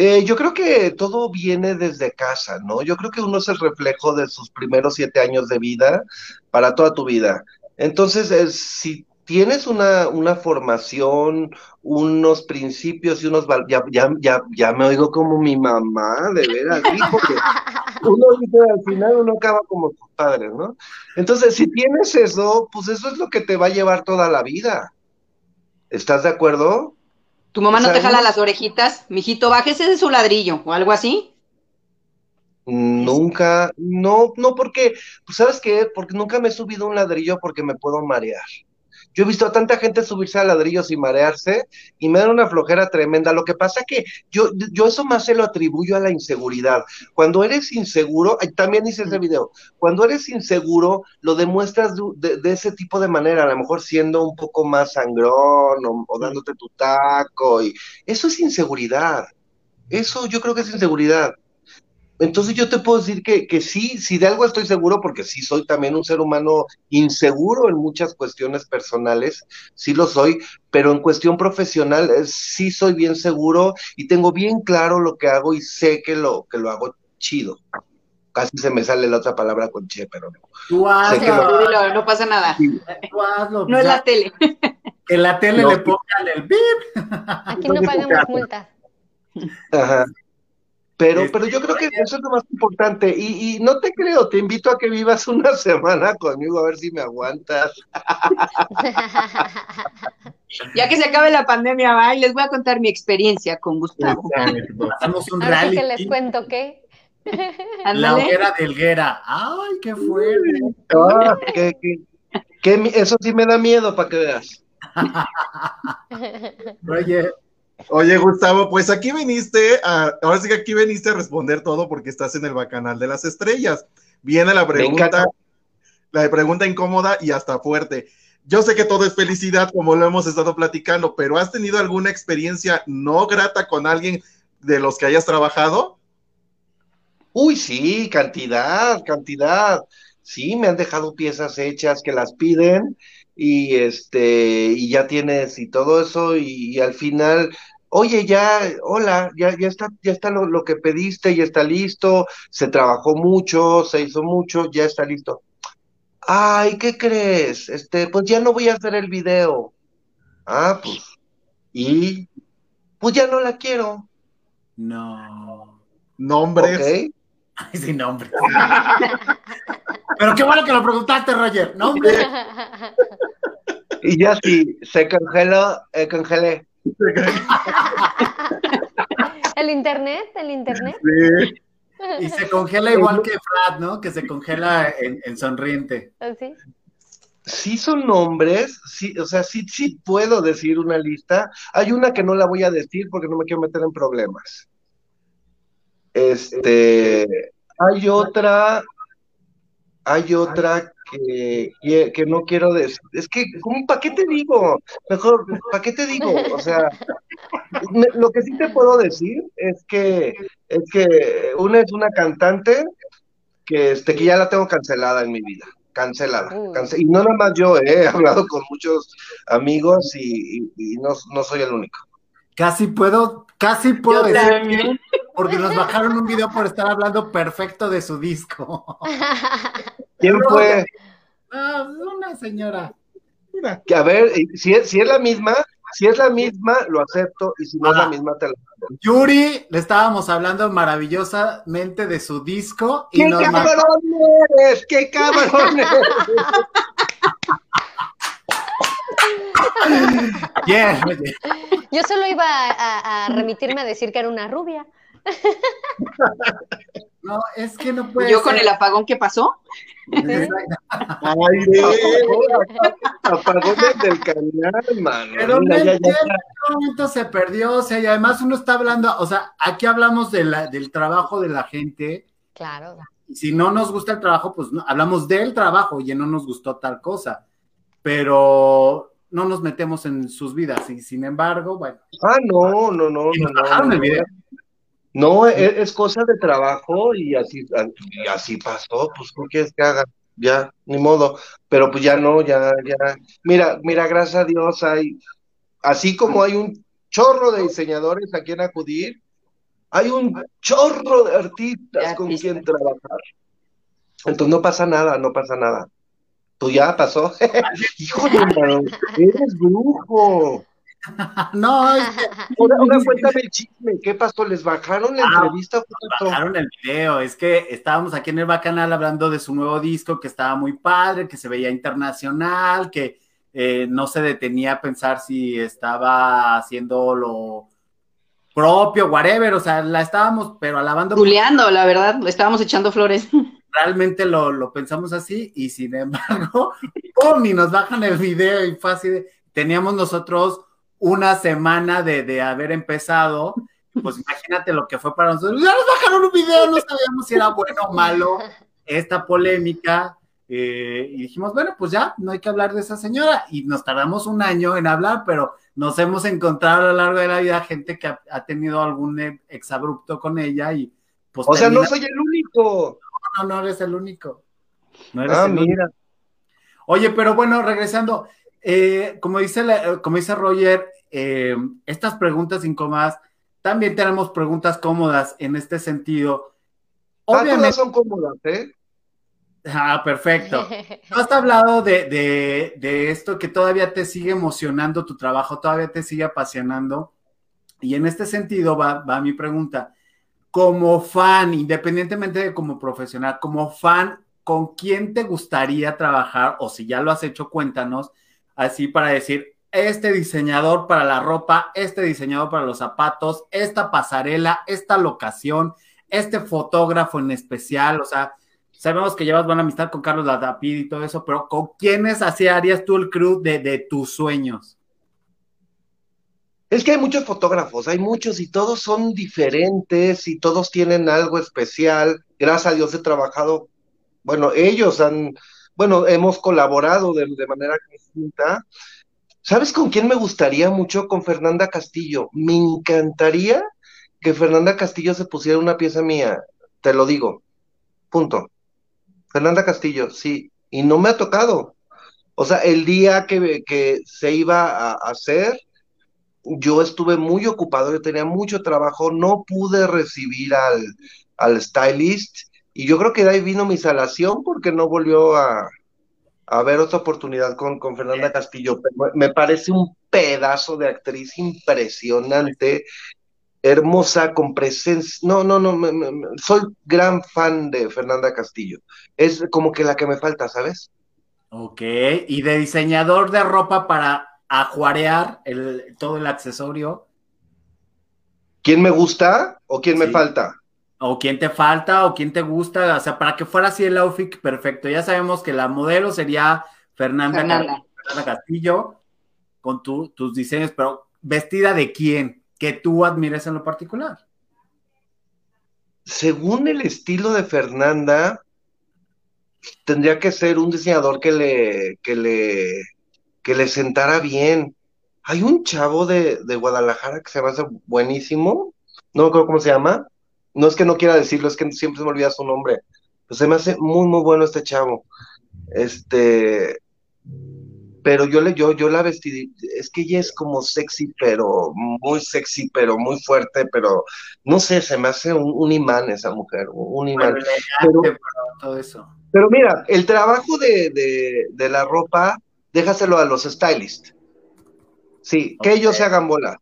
Eh, yo creo que todo viene desde casa, ¿no? Yo creo que uno es el reflejo de sus primeros siete años de vida para toda tu vida. Entonces, si tienes una, una formación, unos principios y unos... Ya, ya, ya, ya me oigo como mi mamá, de veras, porque (laughs) uno dice, al final uno acaba como tus padres, ¿no? Entonces, si tienes eso, pues eso es lo que te va a llevar toda la vida. ¿Estás de acuerdo? ¿Tu mamá no te jala las orejitas? Mijito, bájese de su ladrillo o algo así. Nunca, no, no porque, pues sabes qué, porque nunca me he subido un ladrillo porque me puedo marear. Yo he visto a tanta gente subirse a ladrillos y marearse y me da una flojera tremenda. Lo que pasa que yo, yo eso más se lo atribuyo a la inseguridad. Cuando eres inseguro, también hice ese video, cuando eres inseguro lo demuestras de, ese tipo de manera, a lo mejor siendo un poco más sangrón o, o dándote tu taco. y Eso es inseguridad. Eso yo creo que es inseguridad. Entonces yo te puedo decir que, que sí, sí de algo estoy seguro, porque sí soy también un ser humano inseguro en muchas cuestiones personales, sí lo soy, pero en cuestión profesional eh, sí soy bien seguro y tengo bien claro lo que hago y sé que lo, que lo hago chido. Casi se me sale la otra palabra con che, pero no. Tú hazlo. no pasa nada. no es la tele. Que la tele le pongan el bip. Aquí no (laughs) pagamos multas. Ajá. Pero, pero yo creo que eso es lo más importante. Y, y, no te creo, te invito a que vivas una (laughs) semana conmigo a ver si me aguantas. (laughs) ya que se acabe la pandemia, va, y les voy a contar mi experiencia con Gustavo. Hacemos un rally. que les cuento qué. La hoguera de Helguera. ¡Ay, qué fuerte! Ah, eso sí me da miedo para que veas. (laughs) Oye, Oye, Gustavo, pues aquí viniste a, ahora sí que aquí viniste a responder todo porque estás en el bacanal de las estrellas. Viene la pregunta, la pregunta incómoda y hasta fuerte. Yo sé que todo es felicidad, como lo hemos estado platicando, pero ¿has tenido alguna experiencia no grata con alguien de los que hayas trabajado? Uy, sí, cantidad, cantidad. Sí, me han dejado piezas hechas que las piden y este y ya tienes y todo eso y, al final oye ya hola ya ya está ya está lo, lo, que pediste ya está listo se trabajó mucho se hizo mucho ya está listo ay qué crees este pues ya no voy a hacer el video ah pues y pues ya no la quiero. No. Nombres. Ok. Ay, sí, nombre. Pero qué bueno que lo preguntaste, Roger. Nombre. Y ya si se congeló, eh, congelé. (laughs) El internet, el internet. Sí. Y se congela igual que Frat, ¿no? Que se congela en, en sonriente. ¿Así? Sí son nombres, sí, o sea, sí, sí puedo decir una lista. Hay una que no la voy a decir porque no me quiero meter en problemas. Este, hay otra, hay otra que, que, que no quiero decir. Es que, ¿cómo, ¿para qué te digo? Mejor, ¿para qué te digo? O sea, me- lo que sí te puedo decir es que, es que una es una cantante que, este, que ya la tengo cancelada en mi vida. Cancelada. Uy. cance- y no nada más yo, eh, he hablado con muchos amigos y, y- y no, no soy el único. Casi puedo, casi puedo Yo decir también. Porque nos (laughs) bajaron un video por estar hablando perfecto de su disco. (laughs) ¿Quién fue? Ah, una señora. Mira, Que, a ver, si es, si es la misma, si es la misma, lo acepto, y si no es la misma, te la Yuri, le estábamos hablando maravillosamente de su disco y ¡Qué nos ma- cabrón eres! ¡Qué cabrón eres! (laughs) Bien, oye. Yo solo iba a, a- a remitirme a decir que era una rubia. No, es que no puede Yo con el apagón que pasó, ay, de- Apagones del canal, mano. Pero Mira, no ya, ya, entiendo ya. en qué momento se perdió, o sea, y además uno está hablando, o sea, aquí hablamos de la- del trabajo de la gente, Claro. y si no nos gusta el trabajo, pues no, hablamos del trabajo, oye, no nos gustó tal cosa, pero no nos metemos en sus vidas, y sin embargo, bueno, Ah, no, no, no, y no, nos no, bajaron no, el video. No, es, es cosa de trabajo y así, y así pasó, pues, ¿qué quieres que haga? Ya, ni modo, pero pues ya no, ya, ya. Mira, mira, gracias a Dios hay, así como hay un chorro de diseñadores a quien acudir, hay un chorro de artistas con quien trabajar. Entonces no pasa nada, no pasa nada. Tú ya pasó. (laughs) Híjole, eres brujo. (laughs) No, es que (laughs) Ahora, ahora cuéntame el chisme, ¿qué pasó? ¿Les bajaron la Ah, entrevista? bajaron el video, es que estábamos aquí en el Bacanal hablando de su nuevo disco que estaba muy padre, que se veía internacional, que eh, no se detenía a pensar si estaba haciendo lo propio, whatever, o sea, la estábamos, pero alabando, Juliando, la verdad, estábamos echando flores. (laughs) realmente lo, lo pensamos así, y sin embargo, ¡pum! y nos bajan el video y fue así de, teníamos nosotros una semana de, de haber empezado, pues (laughs) imagínate lo que fue para nosotros, ya nos bajaron un video, no sabíamos si era bueno o malo (laughs) esta polémica, eh, y dijimos, bueno, pues ya, no hay que hablar de esa señora, y nos tardamos un año en hablar, pero nos hemos encontrado a lo largo de la vida gente que ha, ha tenido algún e- exabrupto con ella, y pues O sea, no soy el único. no, no eres el único. No eres Ah, el único. mira. Oye, pero bueno, regresando, eh, como, dice la- como dice Roger, eh, estas preguntas incómodas, también tenemos preguntas cómodas en este sentido. Ah, todas Obviamente, son cómodas, ¿eh? ah, perfecto. (laughs) Tú has hablado de, de, de esto que todavía te sigue emocionando tu trabajo, todavía te sigue apasionando. Y en este sentido va, va mi pregunta. Como fan, independientemente de como profesional, como fan, ¿con quién te gustaría trabajar? O si ya lo has hecho, cuéntanos, así para decir, este diseñador para la ropa, este diseñador para los zapatos, esta pasarela, esta locación, este fotógrafo en especial, o sea, sabemos que llevas buena amistad con Carlos Ladapid y todo eso, pero ¿con quiénes así harías tú el crew de, de tus sueños? Es que hay muchos fotógrafos, hay muchos y todos son diferentes y todos tienen algo especial. Gracias a Dios he trabajado, bueno, ellos han, bueno, hemos colaborado de, de manera ¿Sabes con quién me gustaría mucho? Con Fernanda Castillo. Me encantaría que Fernanda Castillo se pusiera una pieza mía, te lo digo. Punto. Fernanda Castillo, sí. Y no me ha tocado. O sea, el día que, que se iba a hacer, yo estuve muy ocupado, yo tenía mucho trabajo, no pude recibir al, al stylist y yo creo que de ahí vino mi salación porque no volvió a, a haber otra oportunidad con, con Fernanda Castillo. Pero me parece un pedazo de actriz impresionante, hermosa, con presencia. No, no, no, soy gran fan de Fernanda Castillo. Es como que la que me falta, ¿sabes? Ok, y de diseñador de ropa para ajuarear el, todo el accesorio. ¿Quién me gusta o quién me falta? O quién te falta o quién te gusta, o sea, para que fuera así el outfit perfecto. Ya sabemos que la modelo sería Fernanda, Fernanda. Castillo con tus diseños, pero vestida de quién, que tú admires en lo particular. Según el estilo de Fernanda, tendría que ser un diseñador que le, que le, que le sentara bien. Hay un chavo de, Guadalajara que se me hace buenísimo, no me acuerdo cómo se llama, no es que no quiera decirlo, es que siempre se me olvida su nombre, pues se me hace muy, muy bueno este chavo. Este, pero yo le, yo, yo la vestí, es que ella es como sexy, pero muy sexy, pero muy fuerte, pero no sé, se me hace un, imán esa mujer, un imán. Pero, todo eso. Pero mira, el trabajo de, de, la ropa, déjaselo a los stylists. Sí, que ellos se hagan bola.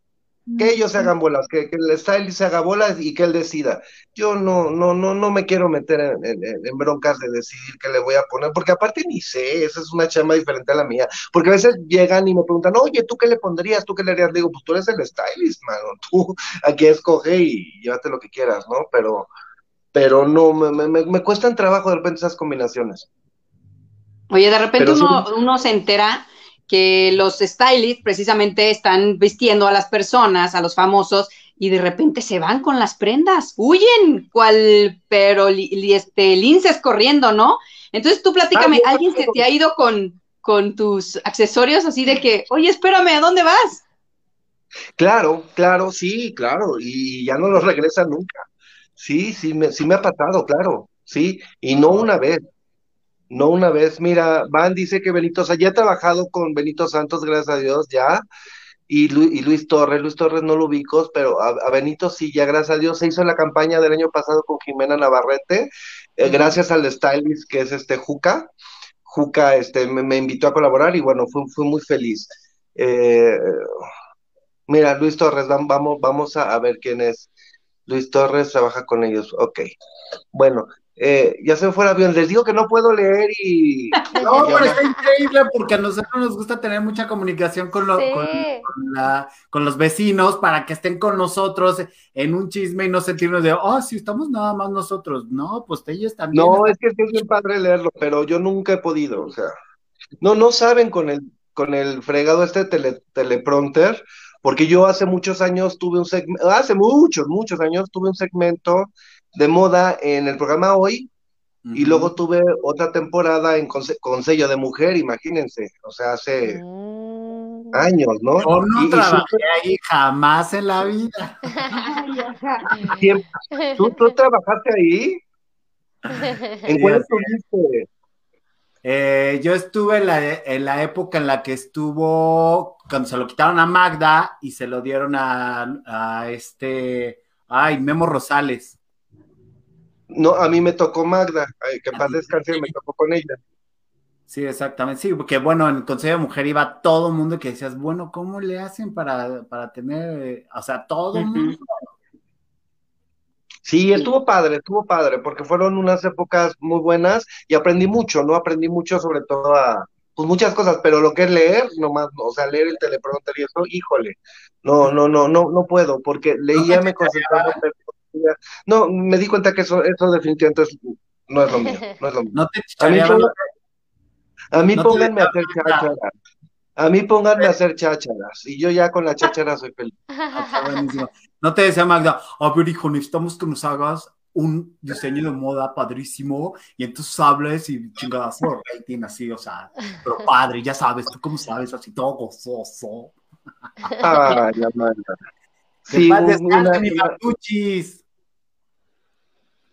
Que ellos se hagan bolas, que, el stylist se haga bolas y que él decida. Yo no, no, no, no me quiero meter en, broncas de decidir qué le voy a poner, porque aparte ni sé, esa es una chamba diferente a la mía. Porque a veces llegan y me preguntan, oye, ¿tú qué le pondrías? ¿Tú qué le harías? Digo, pues tú eres el stylist, mano. (laughs) Tú aquí escoge y llévate lo que quieras, ¿no? Pero pero no, me, me, me cuestan trabajo de repente esas combinaciones. Oye, de repente uno, uno se entera que los stylists precisamente están vistiendo a las personas, a los famosos, y de repente se van con las prendas, huyen, cual, pero li, este, linces corriendo, ¿no? Entonces tú platícame, ¿alguien se te ha ido con, con tus accesorios así de que, oye, espérame, ¿a dónde vas? Claro, claro, sí, claro, y ya no los regresa nunca. Sí, sí me, sí me ha pasado, claro, sí, y no una vez, no una vez. Mira, Van dice que Benito, o sea, ya he trabajado con Benito Santos, gracias a Dios, ya, y, y Luis Torres, Luis Torres no lo ubico, pero a, Benito sí, ya gracias a Dios, se hizo la campaña del año pasado con Jimena Navarrete, eh, gracias al stylist que es este Juca, Juca este, me, invitó a colaborar y bueno, fui, fui muy feliz. Eh, mira, Luis Torres, vamos, vamos a ver quién es. Luis Torres trabaja con ellos. Ok. Bueno, eh, ya se me fue el avión. Les digo que no puedo leer y. (laughs) No, pero está increíble porque a nosotros nos gusta tener mucha comunicación con, con, los vecinos para que estén con nosotros en un chisme y no sentirnos de, oh, si estamos nada más nosotros. No, pues ellos también. No, es que es bien padre leerlo, pero yo nunca he podido. O sea, no, no saben con el, con el fregado este tele, teleprompter porque yo hace muchos años tuve un segmento, hace muchos, muchos años tuve un segmento de moda en el programa Hoy, y luego tuve otra temporada en Consejo de Mujer, imagínense, o sea, hace mm. años, ¿no? Yo no trabajé ahí jamás en la vida. ¿Tú, ¿Tú, trabajaste ahí? (laughs) ¿En cuál estuviste? Eh, yo estuve en la, en la, época en la que estuvo, cuando se lo quitaron a Magda y se lo dieron a, este, ay, Memo Rosales. No, a mí me tocó Magda, que paz descanse, me tocó con ella. Sí, exactamente, sí, porque bueno, en el Consejo de Mujer iba todo el mundo que decías, bueno, ¿cómo le hacen para, para tener, o sea, todo el mundo? Sí, estuvo padre, estuvo padre, porque fueron unas épocas muy buenas y aprendí mucho, ¿no? Aprendí mucho sobre todo a, pues muchas cosas, pero lo que es leer, nomás, o sea, leer el teleprompter y eso, híjole, no, no, no, no, no puedo, porque leía, me concentraba, no, me di cuenta que eso, eso definitivamente no es lo mío, (laughs) no es lo mío. No te a mí, a mí pónganme a hacer chácharas, a mí pónganme a hacer chácharas, y yo ya con la cháchara soy feliz. (laughs) Ah, no te decía Magda, a ver, hijo, necesitamos que nos hagas un diseño de moda padrísimo y entonces hables y chingadas rating así, o sea, pero (laughs) padre, ya sabes, tú cómo sabes, así todo gozoso. Ay, la Magda. Sí, una, mi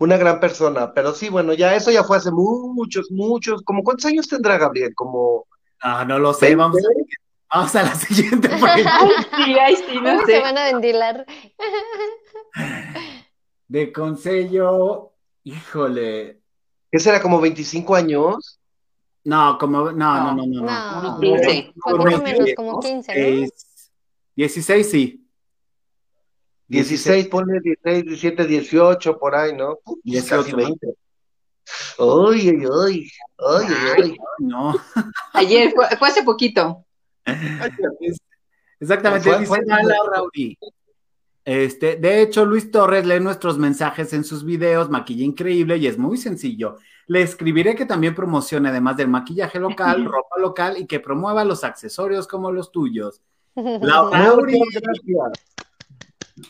una gran persona, pero sí, bueno, ya eso ya fue hace muchos, muchos, como cuántos años tendrá Gabriel, como Ah, no lo sé, vamos a Vamos a la siguiente. (laughs) ay, sí, ay, sí, no sé. se van a ventilar? De consejo, híjole. ¿Qué será, como 25 años? No, como, no, no, no, no. No, no. 15. Poquito menos, como 15, ¿no? 16, sí. 16, ponle 16, 17, 18, por ahí, ¿no? Uf, 18, casi 20. Uy, uy, uy, uy, uy, uy. No. Ayer, fue, fue hace poquito. Exactamente, Fue- dice fue- Rauri. Este, de hecho, Luis Torres lee nuestros mensajes en sus videos, maquilla increíble y es muy sencillo. Le escribiré que también promocione, además del maquillaje local, (laughs) ropa local y que promueva los accesorios como los tuyos. (laughs) La Rauri,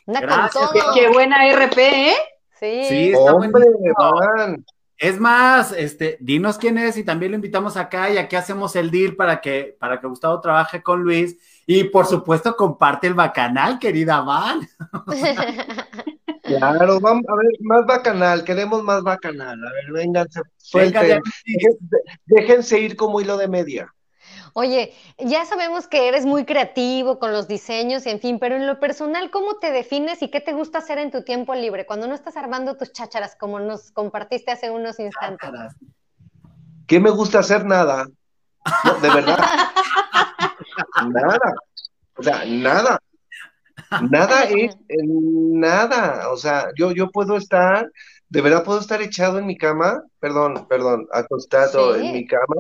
Muchas gracias. Con Qué, todo. qué buena RP, ¿eh? Sí. Sí, está Hombre, man. Es más, este, dinos quién es y también lo invitamos acá y aquí hacemos el deal para que, para que Gustavo trabaje con Luis y por supuesto comparte el bacanal, querida Val. (laughs) Claro, vamos a ver, más bacanal, queremos más bacanal. A ver, vénganse, Venga, suelten. déjense ir como hilo de media. Oye, ya sabemos que eres muy creativo con los diseños y en fin, pero en lo personal, ¿cómo te defines y qué te gusta hacer en tu tiempo libre cuando no estás armando tus chácharas como nos compartiste hace unos instantes? ¿Qué me gusta hacer? Nada. No, de verdad. (laughs) nada. O sea, nada. Nada es eh, nada. O sea, yo, yo puedo estar, de verdad puedo estar echado en mi cama, perdón, perdón, acostado Sí. en mi cama,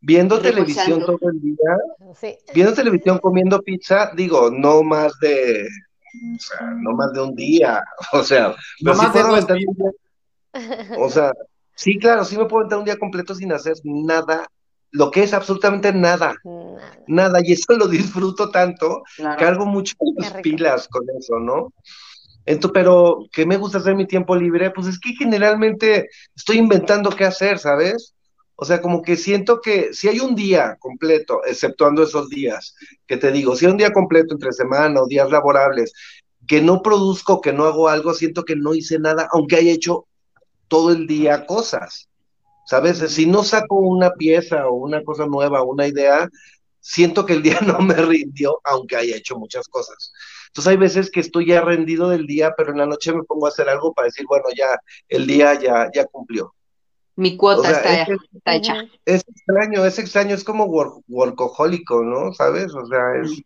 viendo televisión todo el día, Sí. viendo televisión, comiendo pizza, digo, no más de, o sea, no más de un día. (laughs) O sea, sí más de puedo dos aventar un día- O sea, sí, claro, sí me puedo aventar un día completo sin hacer nada, lo que es absolutamente nada, Nada. nada, y eso lo disfruto tanto, Claro. cargo mucho las pilas con eso, ¿no? Entonces, pero, ¿qué me gusta hacer mi tiempo libre? Pues es que generalmente estoy inventando qué hacer, ¿sabes? O sea, como que siento que si hay un día completo, exceptuando esos días que te digo, si hay un día completo entre semana o días laborables, que no produzco, que no hago algo, siento que no hice nada, aunque haya hecho todo el día cosas. ¿Sabes? Si no saco una pieza o una cosa nueva, una idea, siento que el día (laughs) no me rindió, aunque haya hecho muchas cosas. Entonces hay veces que estoy ya rendido del día, pero en la noche me pongo a hacer algo para decir, bueno, ya el día ya, ya cumplió. Mi cuota O sea, está, es- está hecha. Es extraño, es extraño, es como wor- workahólico, ¿no? ¿Sabes? O sea, es,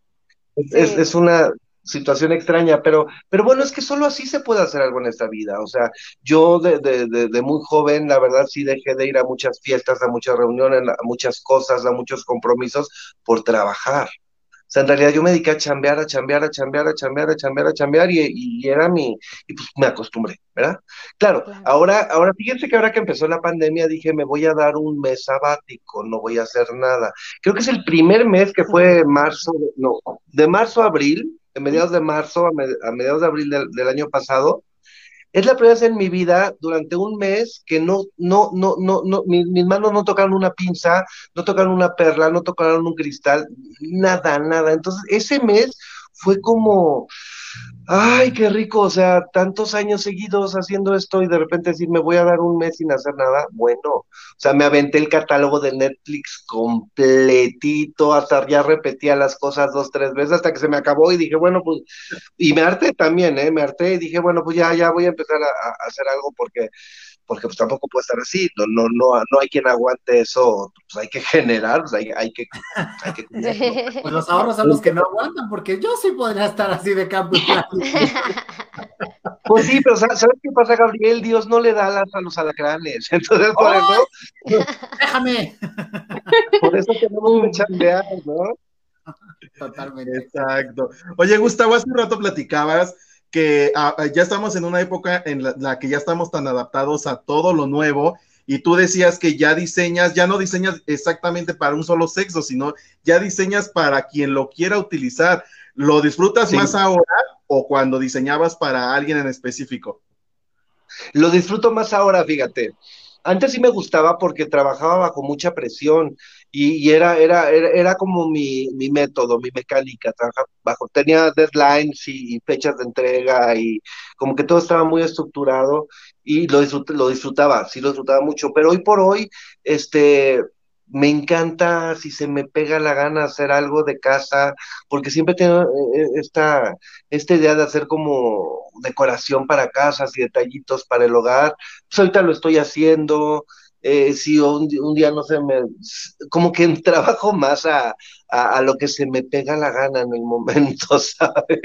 es, es- una situación extraña, pero, pero bueno, es que solo así se puede hacer algo en esta vida. O sea, yo de, de, de, de muy joven, la verdad, sí dejé de ir a muchas fiestas, a muchas reuniones, a muchas cosas, a muchos compromisos por trabajar. Sea, en realidad yo me dediqué a chambear, a chambear, a chambear, a chambear, a chambear, a chambear, y, y era mi, y pues me acostumbré, ¿verdad? Claro, Claro. ahora, ahora fíjense que ahora que empezó la pandemia dije, me voy a dar un mes sabático, no voy a hacer nada. Creo que es el primer mes que fue marzo, no, de marzo a abril, de mediados de marzo a, med- a mediados de abril del, del año pasado. Es la primera vez en mi vida durante un mes que no, no, no, no, no, mis, mis manos no tocaron una pinza, no tocaron una perla, no tocaron un cristal, nada, nada. Entonces, ese mes fue como, ay, qué rico, o sea, tantos años seguidos haciendo esto y de repente decir, me voy a dar un mes sin hacer nada. Bueno, o sea, me aventé el catálogo de Netflix completito, hasta ya repetía las cosas dos, tres veces hasta que se me acabó y dije, bueno, pues, y me harté también, ¿eh? Me harté y dije, bueno, pues ya, ya voy a empezar a, a hacer algo porque porque pues tampoco puede estar así, no, no, no, no hay quien aguante eso, pues hay que generar, pues hay, hay que, hay que. (laughs) Pues los ahorros son los que no aguantan, porque yo sí podría estar así de campo. (laughs) Pues sí, pero ¿sabes sabes qué pasa, Gabriel? Dios no le da alas a los alacranes, (laughs) entonces por eso, Déjame. por eso tenemos que chambear, ¿no? Totalmente. Exacto. Oye, Gustavo, hace un rato platicabas que ah, ah, ya estamos en una época en la, la que ya estamos tan adaptados a todo lo nuevo y tú decías que ya diseñas, ya no diseñas exactamente para un solo sexo, sino ya diseñas para quien lo quiera utilizar. ¿Lo disfrutas Sí. más ahora o cuando diseñabas para alguien en específico? Lo disfruto más ahora, fíjate. Antes sí me gustaba porque trabajaba bajo mucha presión y, y era, era, era, era como mi, mi método, mi mecánica. Trabajar bajo, tenía deadlines y, fechas de entrega y como que todo estaba muy estructurado y lo, disfrut, lo disfrutaba, sí lo disfrutaba mucho. Pero hoy por hoy, este, me encanta si se me pega la gana hacer algo de casa, porque siempre tengo eh, esta, esta idea de hacer como decoración para casas y detallitos para el hogar. Pues ahorita lo estoy haciendo, eh, si un, día no sé, me, como que trabajo más a, lo que se me pega la gana en el momento, (laughs) ¿sabes?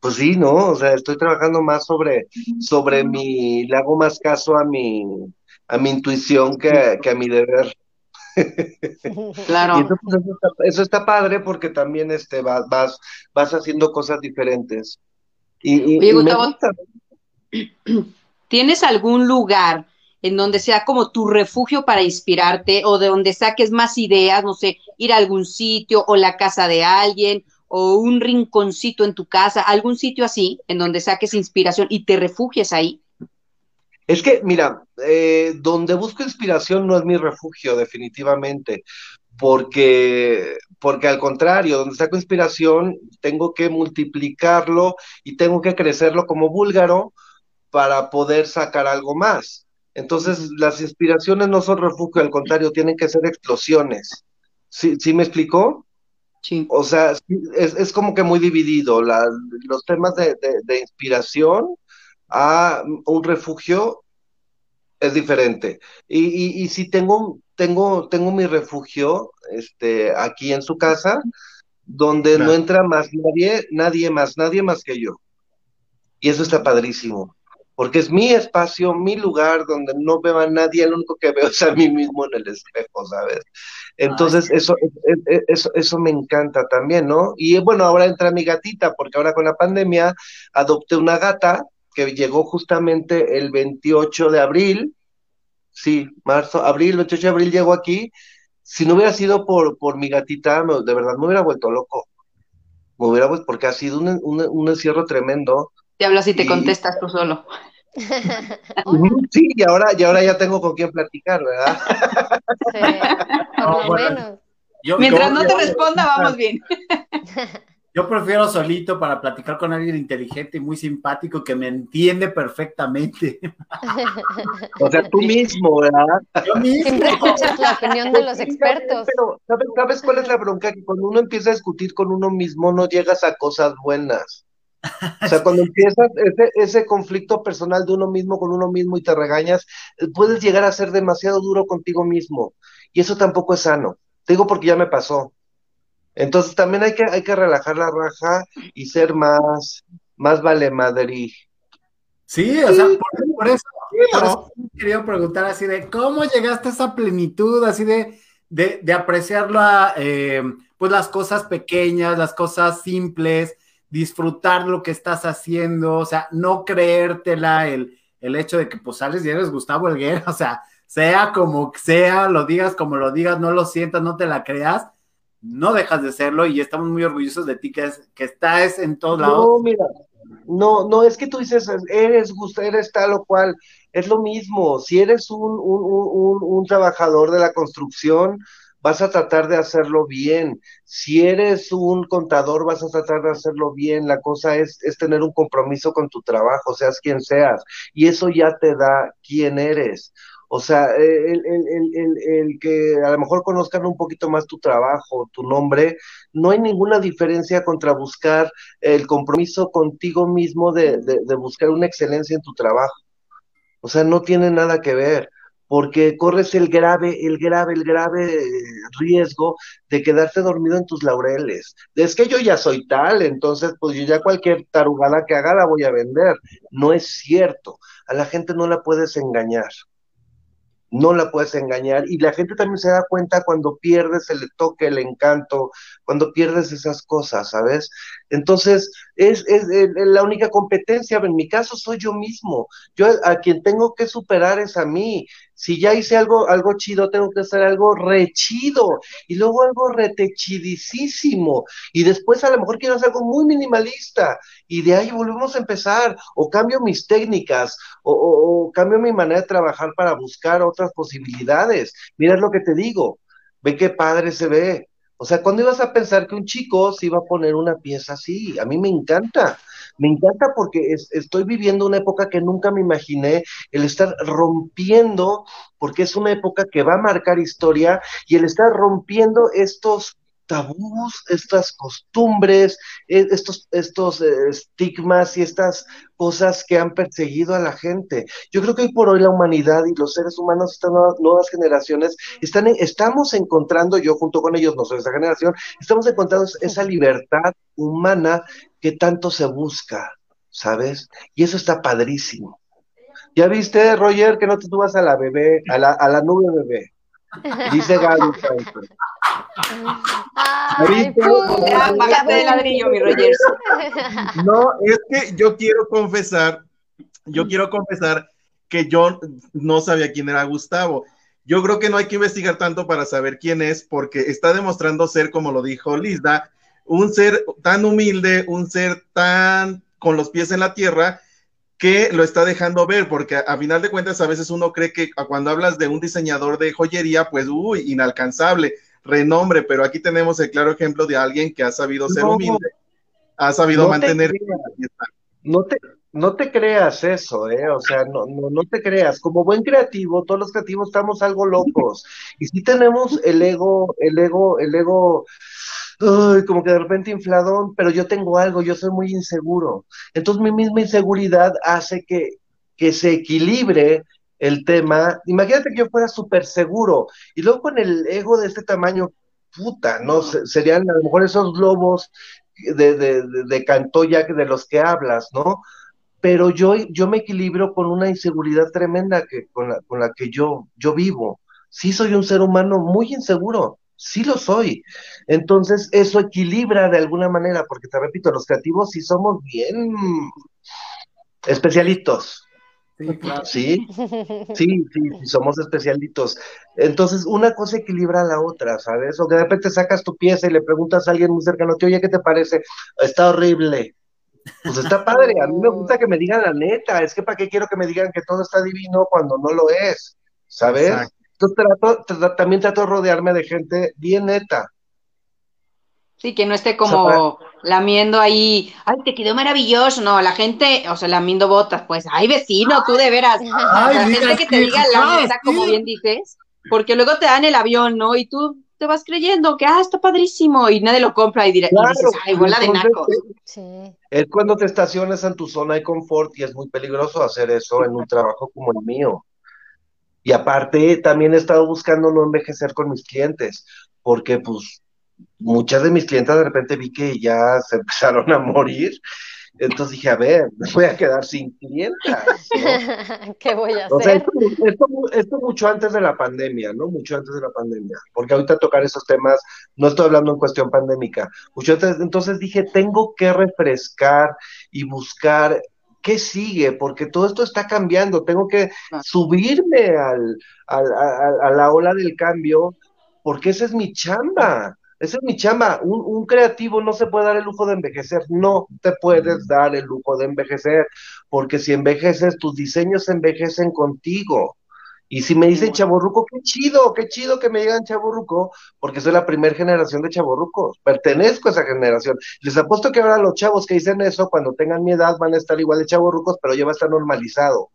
pues sí, ¿no? O sea, estoy trabajando más sobre, sobre mi, le hago más caso a mi, a mi intuición que, a mi deber. (laughs) Claro. Pues, eso, está, padre porque también este, vas, vas, vas haciendo cosas diferentes. Y, y, ¿tienes algún lugar en donde sea como tu refugio para inspirarte o de donde saques más ideas, no sé, ir a algún sitio o la casa de alguien o un rinconcito en tu casa, algún sitio así en donde saques inspiración y te refugies ahí? Es que, mira, eh, donde busco inspiración no es mi refugio, definitivamente, porque, porque al contrario, donde saco inspiración, tengo que multiplicarlo y tengo que crecerlo como búlgaro para poder sacar algo más. Entonces, las inspiraciones no son refugio, al contrario, tienen que ser explosiones. ¿Sí, ¿sí me explicó? Sí. O sea, es, como que muy dividido. los temas de, inspiración a un refugio es diferente. Y, y, si tengo, tengo, tengo mi refugio este, aquí en su casa, donde no entra más nadie, nadie más, nadie más que yo. Y eso está padrísimo porque es mi espacio, mi lugar donde no veo a nadie, el único que veo es a mí mismo en el espejo, ¿sabes? Entonces, eso, eso, eso me encanta también, ¿no? Y bueno, ahora entra mi gatita, porque ahora con la pandemia adopté una gata que llegó justamente el 28 de abril, sí, marzo, abril, 28 de abril llegó aquí. Si no hubiera sido por, por mi gatita, de verdad me hubiera vuelto loco. Me hubiera vuelto, porque ha sido un, un encierro tremendo. Te hablas y te contestas tú solo. sí, y ahora, y ahora ya tengo con quién platicar, ¿verdad? sí, Mientras no te responda, vamos bien. (laughs) Yo prefiero solito para platicar con alguien inteligente y muy simpático que me entiende perfectamente. O sea, tú mismo, ¿verdad? Yo mismo. Siempre escuchas la opinión de los expertos. Pero, ¿sabes, ¿sabes cuál es la bronca? Que cuando uno empieza a discutir con uno mismo, no llegas a cosas buenas. O sea, cuando empiezas ese, conflicto personal de uno mismo con uno mismo y te regañas, eh, puedes llegar a ser demasiado duro contigo mismo. Y eso tampoco es sano. Te digo porque ya me pasó. Entonces también hay que, hay que relajar la raja y ser más, más vale madrid. Sí, o sea, por, eso, quería preguntar así de cómo llegaste a esa plenitud, así de, de, de apreciarlo eh, pues las cosas pequeñas, las cosas simples, disfrutar lo que estás haciendo, o sea, no creértela el, el hecho de que pues sales y eres Gustavo Elguera, (laughs) o sea, sea como sea, lo digas como lo digas, no lo sientas, no te la creas, no dejas de serlo y estamos muy orgullosos de ti que, es, que estás en todos lados. No, mira, no, no, es que tú dices, eres Gustavo, eres tal o cual, es lo mismo, si eres un, un, un, un trabajador de la construcción, vas a tratar de hacerlo bien. Si eres un contador, vas a tratar de hacerlo bien. La cosa es, es tener un compromiso con tu trabajo, seas quien seas. Y eso ya te da quién eres. O sea, el, el, el, el, que a lo mejor conozcan un poquito más tu trabajo, tu nombre, no hay ninguna diferencia contra buscar el compromiso contigo mismo de, de, de buscar una excelencia en tu trabajo. O sea, no tiene nada que ver porque corres el grave, el grave, el grave riesgo de quedarte dormido en tus laureles. Es que yo ya soy tal, entonces pues yo ya cualquier tarugada que haga la voy a vender. No es cierto, a la gente no la puedes engañar no la puedes engañar y la gente también se da cuenta cuando pierdes el toque, el encanto, cuando pierdes esas cosas, ¿sabes? Entonces, es, es, la única competencia, en mi caso soy yo mismo, yo a quien tengo que superar es a mí, si ya hice algo, algo chido, tengo que hacer algo rechido y luego algo retechidísimo. Y después a lo mejor quiero hacer algo muy minimalista y de ahí volvemos a empezar. O cambio mis técnicas o, cambio mi manera de trabajar para buscar otras posibilidades. Mira lo que te digo, ve qué padre se ve. O sea, ¿cuándo ibas a pensar que un chico se iba a poner una pieza así? A mí me encanta. Me encanta porque estoy viviendo una época que nunca me imaginé, el estar rompiendo, porque es una época que va a marcar historia, y el estar rompiendo estos tabús, estas costumbres, e, estos, estos eh, estigmas y estas cosas que han perseguido a la gente. Yo creo que hoy por hoy la humanidad y los seres humanos, estas nuevas, generaciones, están estamos encontrando, yo junto con ellos, no soy esa generación, estamos encontrando esa libertad humana que tanto se busca, ¿sabes? Y eso está padrísimo. ¿Ya viste, Roger, que no te subas a la bebé, a la, a la nube bebé? (laughs) Dice Gaby. (laughs) No, es que yo quiero confesar, yo quiero confesar que yo no sabía quién era Gustavo. Yo creo que no hay que investigar tanto para saber quién es, porque está demostrando ser, como lo dijo Lizda, un ser tan humilde, un ser tan con los pies en la tierra, que lo está dejando ver, porque a, final de cuentas a veces uno cree que cuando hablas de un diseñador de joyería, pues, uy, inalcanzable, renombre, pero aquí tenemos el claro ejemplo de alguien que ha sabido ser humilde, ha sabido mantener... no te, no te creas eso, ¿eh? O sea, no, no, no te creas. Como buen creativo, todos los creativos estamos algo locos. Y si tenemos el ego, el ego, el ego como que de repente infladón, pero yo tengo algo, yo soy muy inseguro. Entonces mi misma inseguridad hace que, que se equilibre el tema. Imagínate que yo fuera súper seguro y luego con el ego de este tamaño, puta, ¿no? Serían a lo mejor esos globos de, de, de, de Cantoya de los que hablas, ¿no? Pero yo, yo me equilibro con una inseguridad tremenda que, con, la, con la que yo, yo vivo. Sí soy un ser humano muy inseguro sí lo soy. Entonces, eso equilibra de alguna manera, porque te repito, los creativos sí somos bien especialitos. Sí, claro. sí, sí, sí, somos especialitos. Entonces, una cosa equilibra a la otra, ¿sabes? O que de repente sacas tu pieza y le preguntas a alguien muy cercano, oye, ¿qué te parece? Está horrible. Pues está (laughs) padre, a mí me gusta que me digan la neta, es que para qué quiero que me digan que todo está divino cuando no lo es, ¿sabes? Entonces también trato de rodearme de gente bien neta. Sí, que no esté como lamiendo ahí, ay, te quedó maravilloso, no, la gente, o sea, lamiendo botas, pues, ay, vecino, tú de veras, ay, la gente que te diga la neta, como bien dices, porque luego te dan el avión, ¿no? Y tú te vas creyendo que, ah, está padrísimo, y nadie lo compra y, dirá, dices, ay, bola de nacos. Sí. Es cuando te estacionas en tu zona de confort y es muy peligroso hacer eso en un trabajo como el mío. Y aparte, también he estado buscando no envejecer con mis clientes, porque pues muchas de mis clientes de repente vi que ya se (laughs) empezaron a morir. Entonces dije, a ver, me voy a quedar sin clientas. (laughs) ¿Qué voy a hacer? O sea, esto, esto, mucho antes de la pandemia, ¿no? Mucho antes de la pandemia. Porque ahorita tocar esos temas, no estoy hablando en cuestión pandémica. Mucho antes, entonces dije, tengo que refrescar y buscar ¿qué sigue? Porque todo esto está cambiando, tengo que subirme al, a la ola del cambio, porque esa es mi chamba, esa es mi chamba. Un, un, creativo no se puede dar el lujo de envejecer, no te puedes dar el lujo de envejecer, porque si envejeces, tus diseños envejecen contigo. Y si me dicen chaborruco, qué chido, qué chido que me digan chaborruco, porque soy la primera generación de chaborrucos, pertenezco a esa generación. Les apuesto que ahora los chavos que dicen eso, cuando tengan mi edad, van a estar igual de chaborrucos, pero ya va a estar normalizado.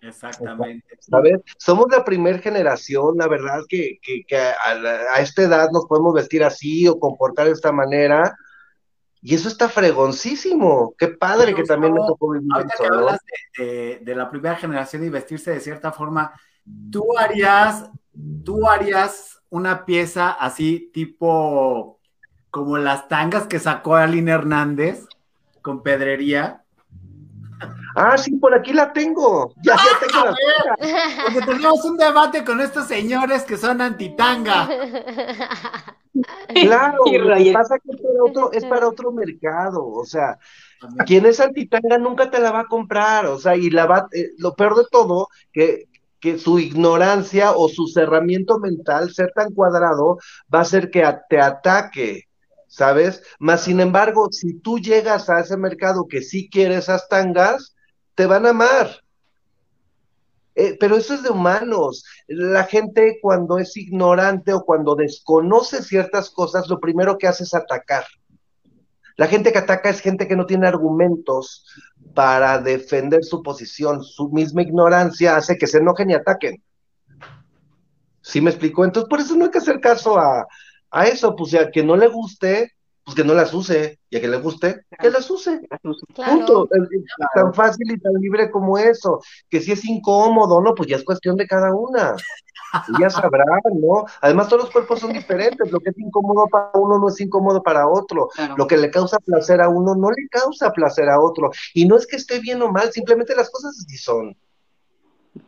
Exactamente. ¿Sabes? Somos la primera generación, la verdad, que, que, que a, a, esta edad nos podemos vestir así o comportar de esta manera. Y eso está fregoncísimo. Qué padre que también me tocó vivir eso, ¿no? de, de, la primera generación y vestirse de cierta forma, tú harías, tú harías una pieza así tipo como las tangas que sacó Aline Hernández con pedrería. Ah, sí, por aquí la tengo. Ya, ya tengo la tanga. Porque tenemos un debate con estos señores que son antitanga. Claro, (laughs) lo que pasa que es para, otro, es para otro mercado, o sea, quien es antitanga nunca te la va a comprar, o sea, y la va, eh, lo peor de todo, que, que su ignorancia o su cerramiento mental, ser tan cuadrado, va a hacer que te ataque, ¿sabes? Más sin embargo, si tú llegas a ese mercado que sí quiere esas tangas, te van a amar. Eh, pero eso es de humanos. La gente cuando es ignorante o cuando desconoce ciertas cosas, lo primero que hace es atacar. La gente que ataca es gente que no tiene argumentos para defender su posición. Su misma ignorancia hace que se enojen y ataquen. ¿Sí me explico? Entonces, por eso no hay que hacer caso a, a eso, pues ya que no le guste, pues que no las use, y a que le guste, que las use. Punto. Tan fácil y tan libre como eso. Que si es incómodo, ¿no? Pues ya es cuestión de cada una. Ya sabrán, ¿no? Además, todos los cuerpos son diferentes. Lo que es incómodo para uno no es incómodo para otro. Lo que le causa placer a uno no le causa placer a otro. Y no es que esté bien o mal, simplemente las cosas así son.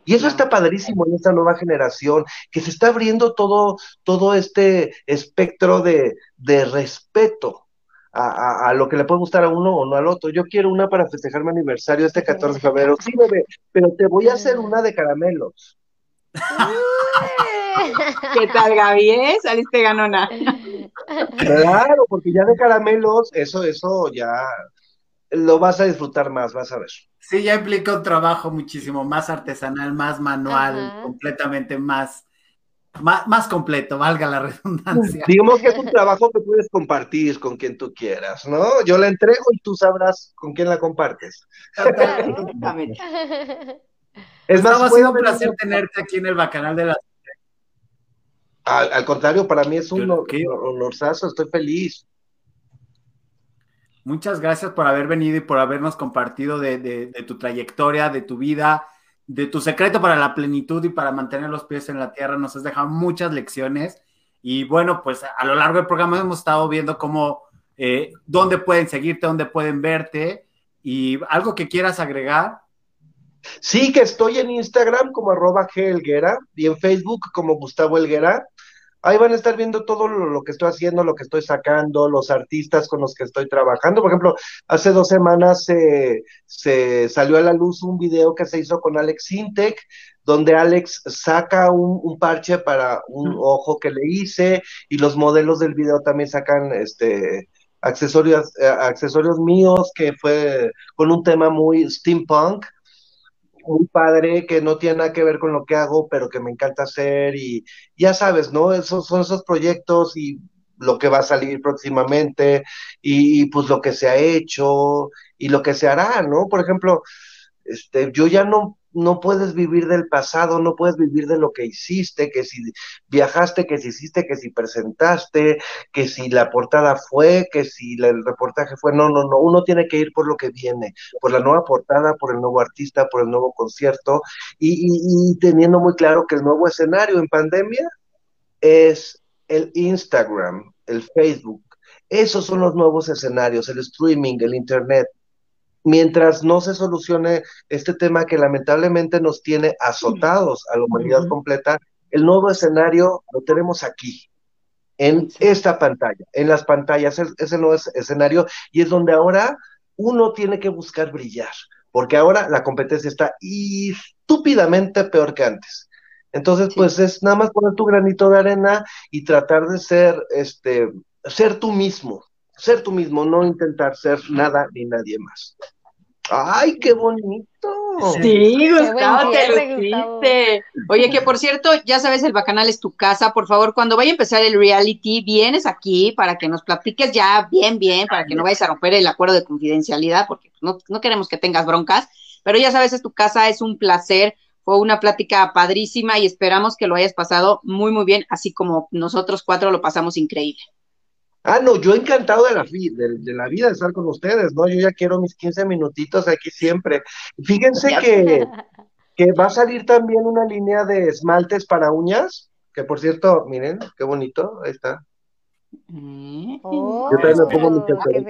Y eso está padrísimo en esta nueva generación, que se está abriendo todo, todo este espectro de, de respeto a, a, lo que le puede gustar a uno o no al otro. Yo quiero una para festejar mi aniversario este 14 de febrero. Sí, bebé, pero te voy a hacer una de caramelos. ¿Qué tal, Gaby? Eh? Saliste ganona. Claro, porque ya de caramelos, eso, eso ya lo vas a disfrutar más, vas a ver. Sí, ya implica un trabajo muchísimo más artesanal, más manual, completamente más, más, completo, valga la redundancia. (laughs) Digamos que es un trabajo que puedes compartir con quien tú quieras, ¿no? Yo la entrego y tú sabrás con quién la compartes. (laughs) es más, ha sido un placer tenerte aquí en el Bacanal de la al, al, contrario, para mí es un honorazo, estoy feliz. Muchas gracias por haber venido y por habernos compartido de, tu trayectoria, de tu vida, de tu secreto para la plenitud y para mantener los pies en la tierra. Nos has dejado muchas lecciones. Y bueno, pues a lo largo del programa hemos estado viendo cómo, eh, dónde pueden seguirte, dónde pueden verte. Y algo que quieras agregar. Sí, que estoy en Instagram como arroba Helguera y en Facebook como Gustavo Helguera. Ahí van a estar viendo todo lo, que estoy haciendo, lo que estoy sacando, los artistas con los que estoy trabajando. Por ejemplo, hace dos semanas se salió a la luz un video que se hizo con Alex Sintec, donde Alex saca un, parche para un ojo que le hice y los modelos del video también sacan este accesorios, eh, accesorios míos que fue con un tema muy steampunk muy padre, que no tiene nada que ver con lo que hago, pero que me encanta hacer y ya sabes, ¿no? Esos son esos proyectos y lo que va a salir próximamente y, pues lo que se ha hecho y lo que se hará, ¿no? Por ejemplo, este, yo ya no no puedes vivir del pasado, no puedes vivir de lo que hiciste, que si viajaste, que si hiciste, que si presentaste, que si la portada fue, que si el reportaje fue, no, no, no, uno tiene que ir por lo que viene, por la nueva portada, por el nuevo artista, por el nuevo concierto. Y, teniendo muy claro que el nuevo escenario en pandemia es el Instagram, el Facebook. Esos son los nuevos escenarios, el streaming, el Internet mientras no se solucione este tema que lamentablemente nos tiene azotados a la humanidad completa, el nuevo escenario lo tenemos aquí, en esta pantalla, en las pantallas, ese nuevo escenario, y es donde ahora uno tiene que buscar brillar, porque ahora la competencia está estúpidamente peor que antes. Entonces, pues es nada más poner tu granito de arena y tratar de ser, este, ser tú mismo, ser tú mismo, no intentar ser nada ni nadie más. ¡Ay, qué bonito! Sí, Gustavo, te lo Oye, que por cierto, ya sabes, el Bacanal es tu casa. Por favor, cuando vaya a empezar el reality, vienes aquí para que nos platiques ya bien, bien, para que no vayas a romper el acuerdo de confidencialidad, porque no, no queremos que tengas broncas. Pero ya sabes, es tu casa, es un placer. Fue una plática padrísima y esperamos que lo hayas pasado muy, muy bien, así como nosotros cuatro lo pasamos increíble. Ah, no, yo encantado de la, de, la vida de estar con ustedes, ¿no? Yo ya quiero mis 15 minutitos aquí siempre. Fíjense que, que va a salir también una línea de esmaltes para uñas, que por cierto, miren, qué bonito, ahí está. Oh, yo también me pongo mi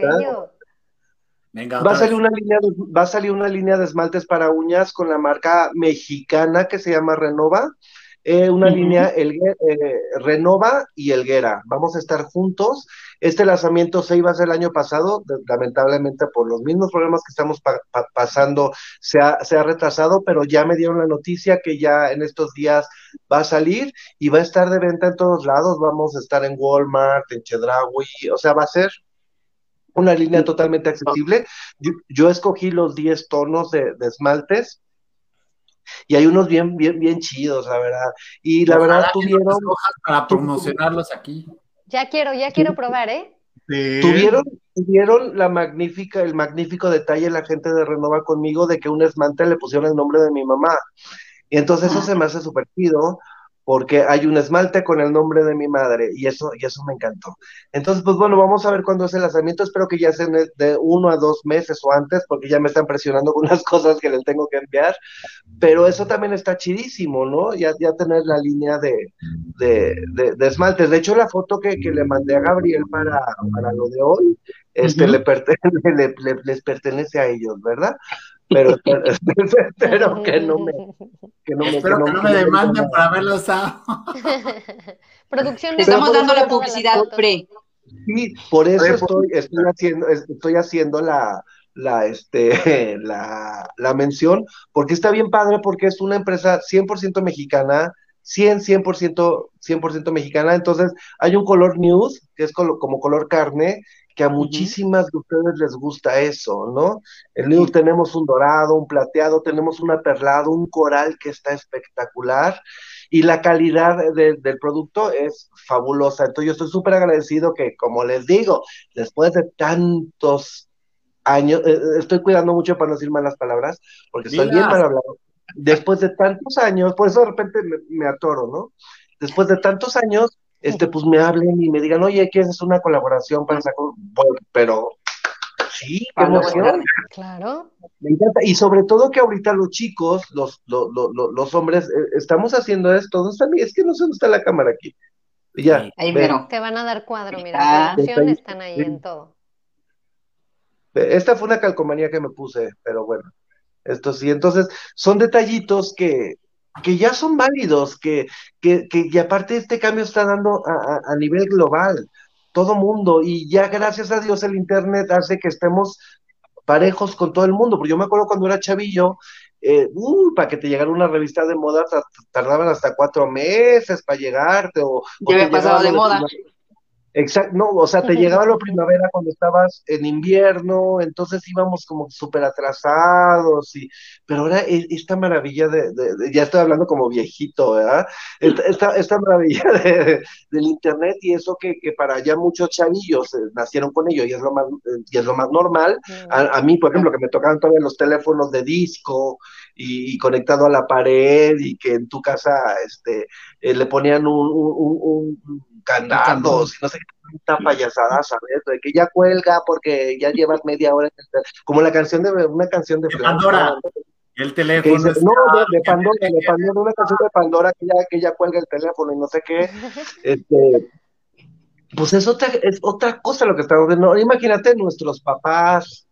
Venga, va a salir una línea de, va a salir una línea de esmaltes para uñas con la marca mexicana que se llama Renova eh, una línea el, eh, Renova y Elguera. Vamos a estar juntos. Este lanzamiento se iba a hacer el año pasado, lamentablemente por los mismos problemas que estamos pasando se ha, se ha, retrasado, pero ya me dieron la noticia que ya en estos días va a salir y va a estar de venta en todos lados. Vamos a estar en Walmart, en Chedraui, o sea, va a ser una línea totalmente accesible. Yo, escogí los 10 tonos de, de esmaltes y hay unos bien, bien, bien chidos, la verdad. Y la verdad tuvieron. Para promocionarlos aquí. Ya quiero, ya quiero probar, ¿eh? Tuvieron, tuvieron la magnífica, el magnífico detalle la gente de Renova conmigo de que un esmante le pusieron el nombre de mi mamá. Y entonces eso se me hace súper chido, porque hay un esmalte con el nombre de mi madre y eso, y eso me encantó. Entonces, pues bueno, vamos a ver cuándo es el lanzamiento. Espero que ya sea de uno a dos meses o antes, porque ya me están presionando con unas (laughs) cosas que les tengo que enviar. Pero eso también está chidísimo, ¿no? Ya, ya tener la línea de, de, de, esmaltes. De hecho, la foto que, que, le mandé a Gabriel para, para lo de hoy, este, (laughs) le, le, les pertenece a ellos, ¿verdad? (laughs) pero espero, que no me que no me, espero que no, me demanden por haberlo usado. (laughs) Producción estamos dando la publicidad pre. Sí, por eso estoy, estoy haciendo, estoy haciendo la, la, este, (laughs) la, la mención, porque está bien padre, porque es una empresa 100% mexicana, 100, 100%, 100% mexicana, entonces hay un color news, que es como color carne, que a muchísimas de ustedes les gusta eso, ¿no? El New tenemos un dorado, un plateado, tenemos un aperlado, un coral que está espectacular y la calidad del producto es fabulosa. Entonces yo estoy súper agradecido que, como les digo, después de tantos años, eh, eh, estoy cuidando mucho para no decir malas palabras, porque soy bien mal hablado. Después de tantos años, por eso de repente me atoro, ¿no? Después de tantos años, este, pues me hablen y me digan, oye, ¿quieres una colaboración para sacar? pero sí, qué emoción. Claro. Me encanta. Y sobre todo que ahorita los chicos, los, los, los, los hombres, eh, estamos haciendo esto. Es que no sé dónde está la cámara aquí. Ya. Ahí Te van a dar cuadro, mira, ah, producción están ahí en todo. Esta fue una calcomanía que me puse, pero bueno. Esto sí, entonces son detallitos que, que ya son válidos, que, que, que y aparte este cambio está dando a, a, nivel global, todo mundo, y ya gracias a Dios el Internet hace que estemos parejos con todo el mundo, porque yo me acuerdo cuando era chavillo, eh, uh, para que te llegara una revista de moda tardaban hasta cuatro meses para llegarte, o... Ya había pasado de moda. Exacto, no, o sea, te llegaba la primavera cuando estabas en invierno, entonces íbamos como súper atrasados, y, pero ahora e, esta maravilla de, ya estoy hablando como viejito, ¿verdad? Esta, esta maravilla de, del internet y eso que, que, para ya muchos chavillos eh, nacieron con ello y es lo más, y es lo más normal. A, mí, por ejemplo, que me tocaban todavía los teléfonos de disco y, conectado a la pared y que en tu casa este, eh, le ponían un, un, un candados, no sé qué tanta payasada, ¿sabes? De que ya cuelga porque ya llevas media hora, como la canción de una canción de, Pandora. El teléfono. no, de, Pandora, de Pandora, una canción de Pandora que ya, que ya cuelga el teléfono y no sé qué. (laughs) Este, pues es otra, es otra cosa lo que estamos viendo. Imagínate nuestros papás.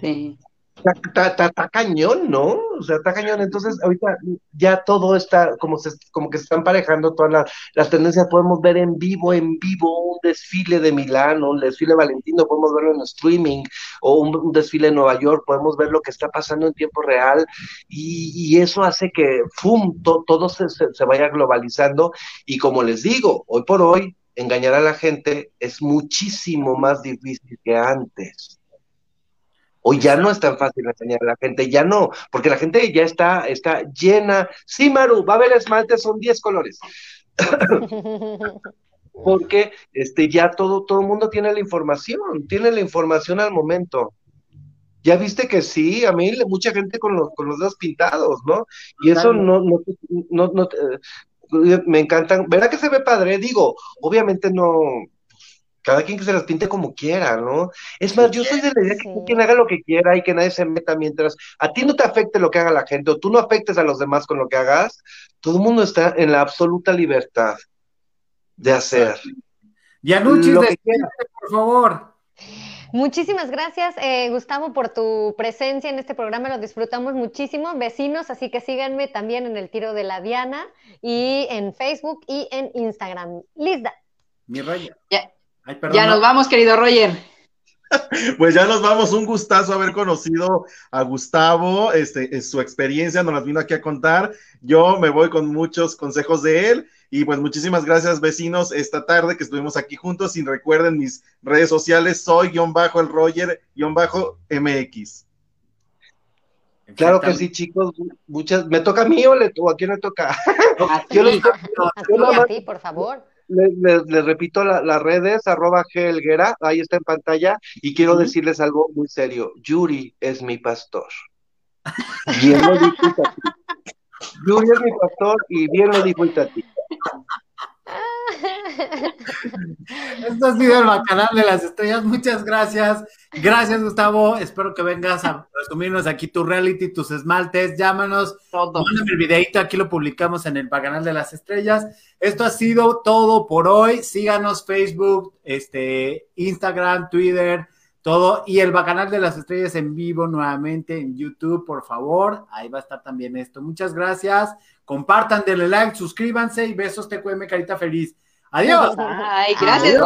Sí. Está, cañón, ¿no? O sea, está cañón. Entonces, ahorita ya todo está, como, se, como que se están parejando todas las, tendencias. Podemos ver en vivo, en vivo, un desfile de Milán, un desfile valentino, podemos verlo en streaming, o un, desfile en Nueva York, podemos ver lo que está pasando en tiempo real, y, eso hace que, ¡fum!, todo se, se vaya globalizando. Y como les digo, hoy por hoy, engañar a la gente es muchísimo más difícil que antes. Hoy ya no es tan fácil enseñar a la gente, ya no, porque la gente ya está, está llena. Sí, Maru, va a haber esmalte, son 10 colores. (laughs) porque este, ya todo, todo el mundo tiene la información, tiene la información al momento. Ya viste que sí, a mí mucha gente con los, con los dedos pintados, ¿no? Y eso no, no, no, no, eh, me encantan. ¿Verdad que se ve padre? Digo, obviamente no, cada quien que se las pinte como quiera, ¿no? Es más, yo soy de la idea que quien haga lo que quiera y que nadie se meta mientras a ti no te afecte lo que haga la gente o tú no afectes a los demás con lo que hagas, todo el mundo está en la absoluta libertad de hacer. Yanuchi, lo que quiera. por favor. Muchísimas gracias, eh, Gustavo, por tu presencia en este programa. Lo disfrutamos muchísimo. Vecinos, así que síganme también en el tiro de la Diana y en Facebook y en Instagram. Lista. Mi raya. Ya nos vamos, querido Roger. (laughs) Pues ya nos vamos, un gustazo haber conocido a Gustavo, este, su experiencia nos las vino aquí a contar. Yo me voy con muchos consejos de él. Y pues muchísimas gracias vecinos esta tarde que estuvimos aquí juntos. Y recuerden mis redes sociales, soy guion bajo el Roger guion bajo MX. Claro que sí, chicos, muchas, ¿me toca a mí o, le, a quién le toca? A (laughs) ti, a ti, por favor les, repito las redes, arroba Helguera, ahí está en pantalla, y quiero decirles algo muy serio. Yuri es mi pastor. (laughs) Bien lo dijo Yuri es mi pastor y bien lo dijo Itati. Esto ha sido el Bacanal de las Estrellas. Muchas gracias. Gracias, Gustavo. Espero que vengas a resumirnos aquí tu reality, tus esmaltes. Llámanos. Todo. el videito. Aquí lo publicamos en el Bacanal de las Estrellas. Esto ha sido todo por hoy. Síganos Facebook, este, Instagram, Twitter, todo. Y el Bacanal de las Estrellas en vivo nuevamente en YouTube, por favor. Ahí va a estar también esto. Muchas gracias. Compartan, denle like, suscríbanse y besos TQM Carita Feliz. Adiós. Ay, gracias.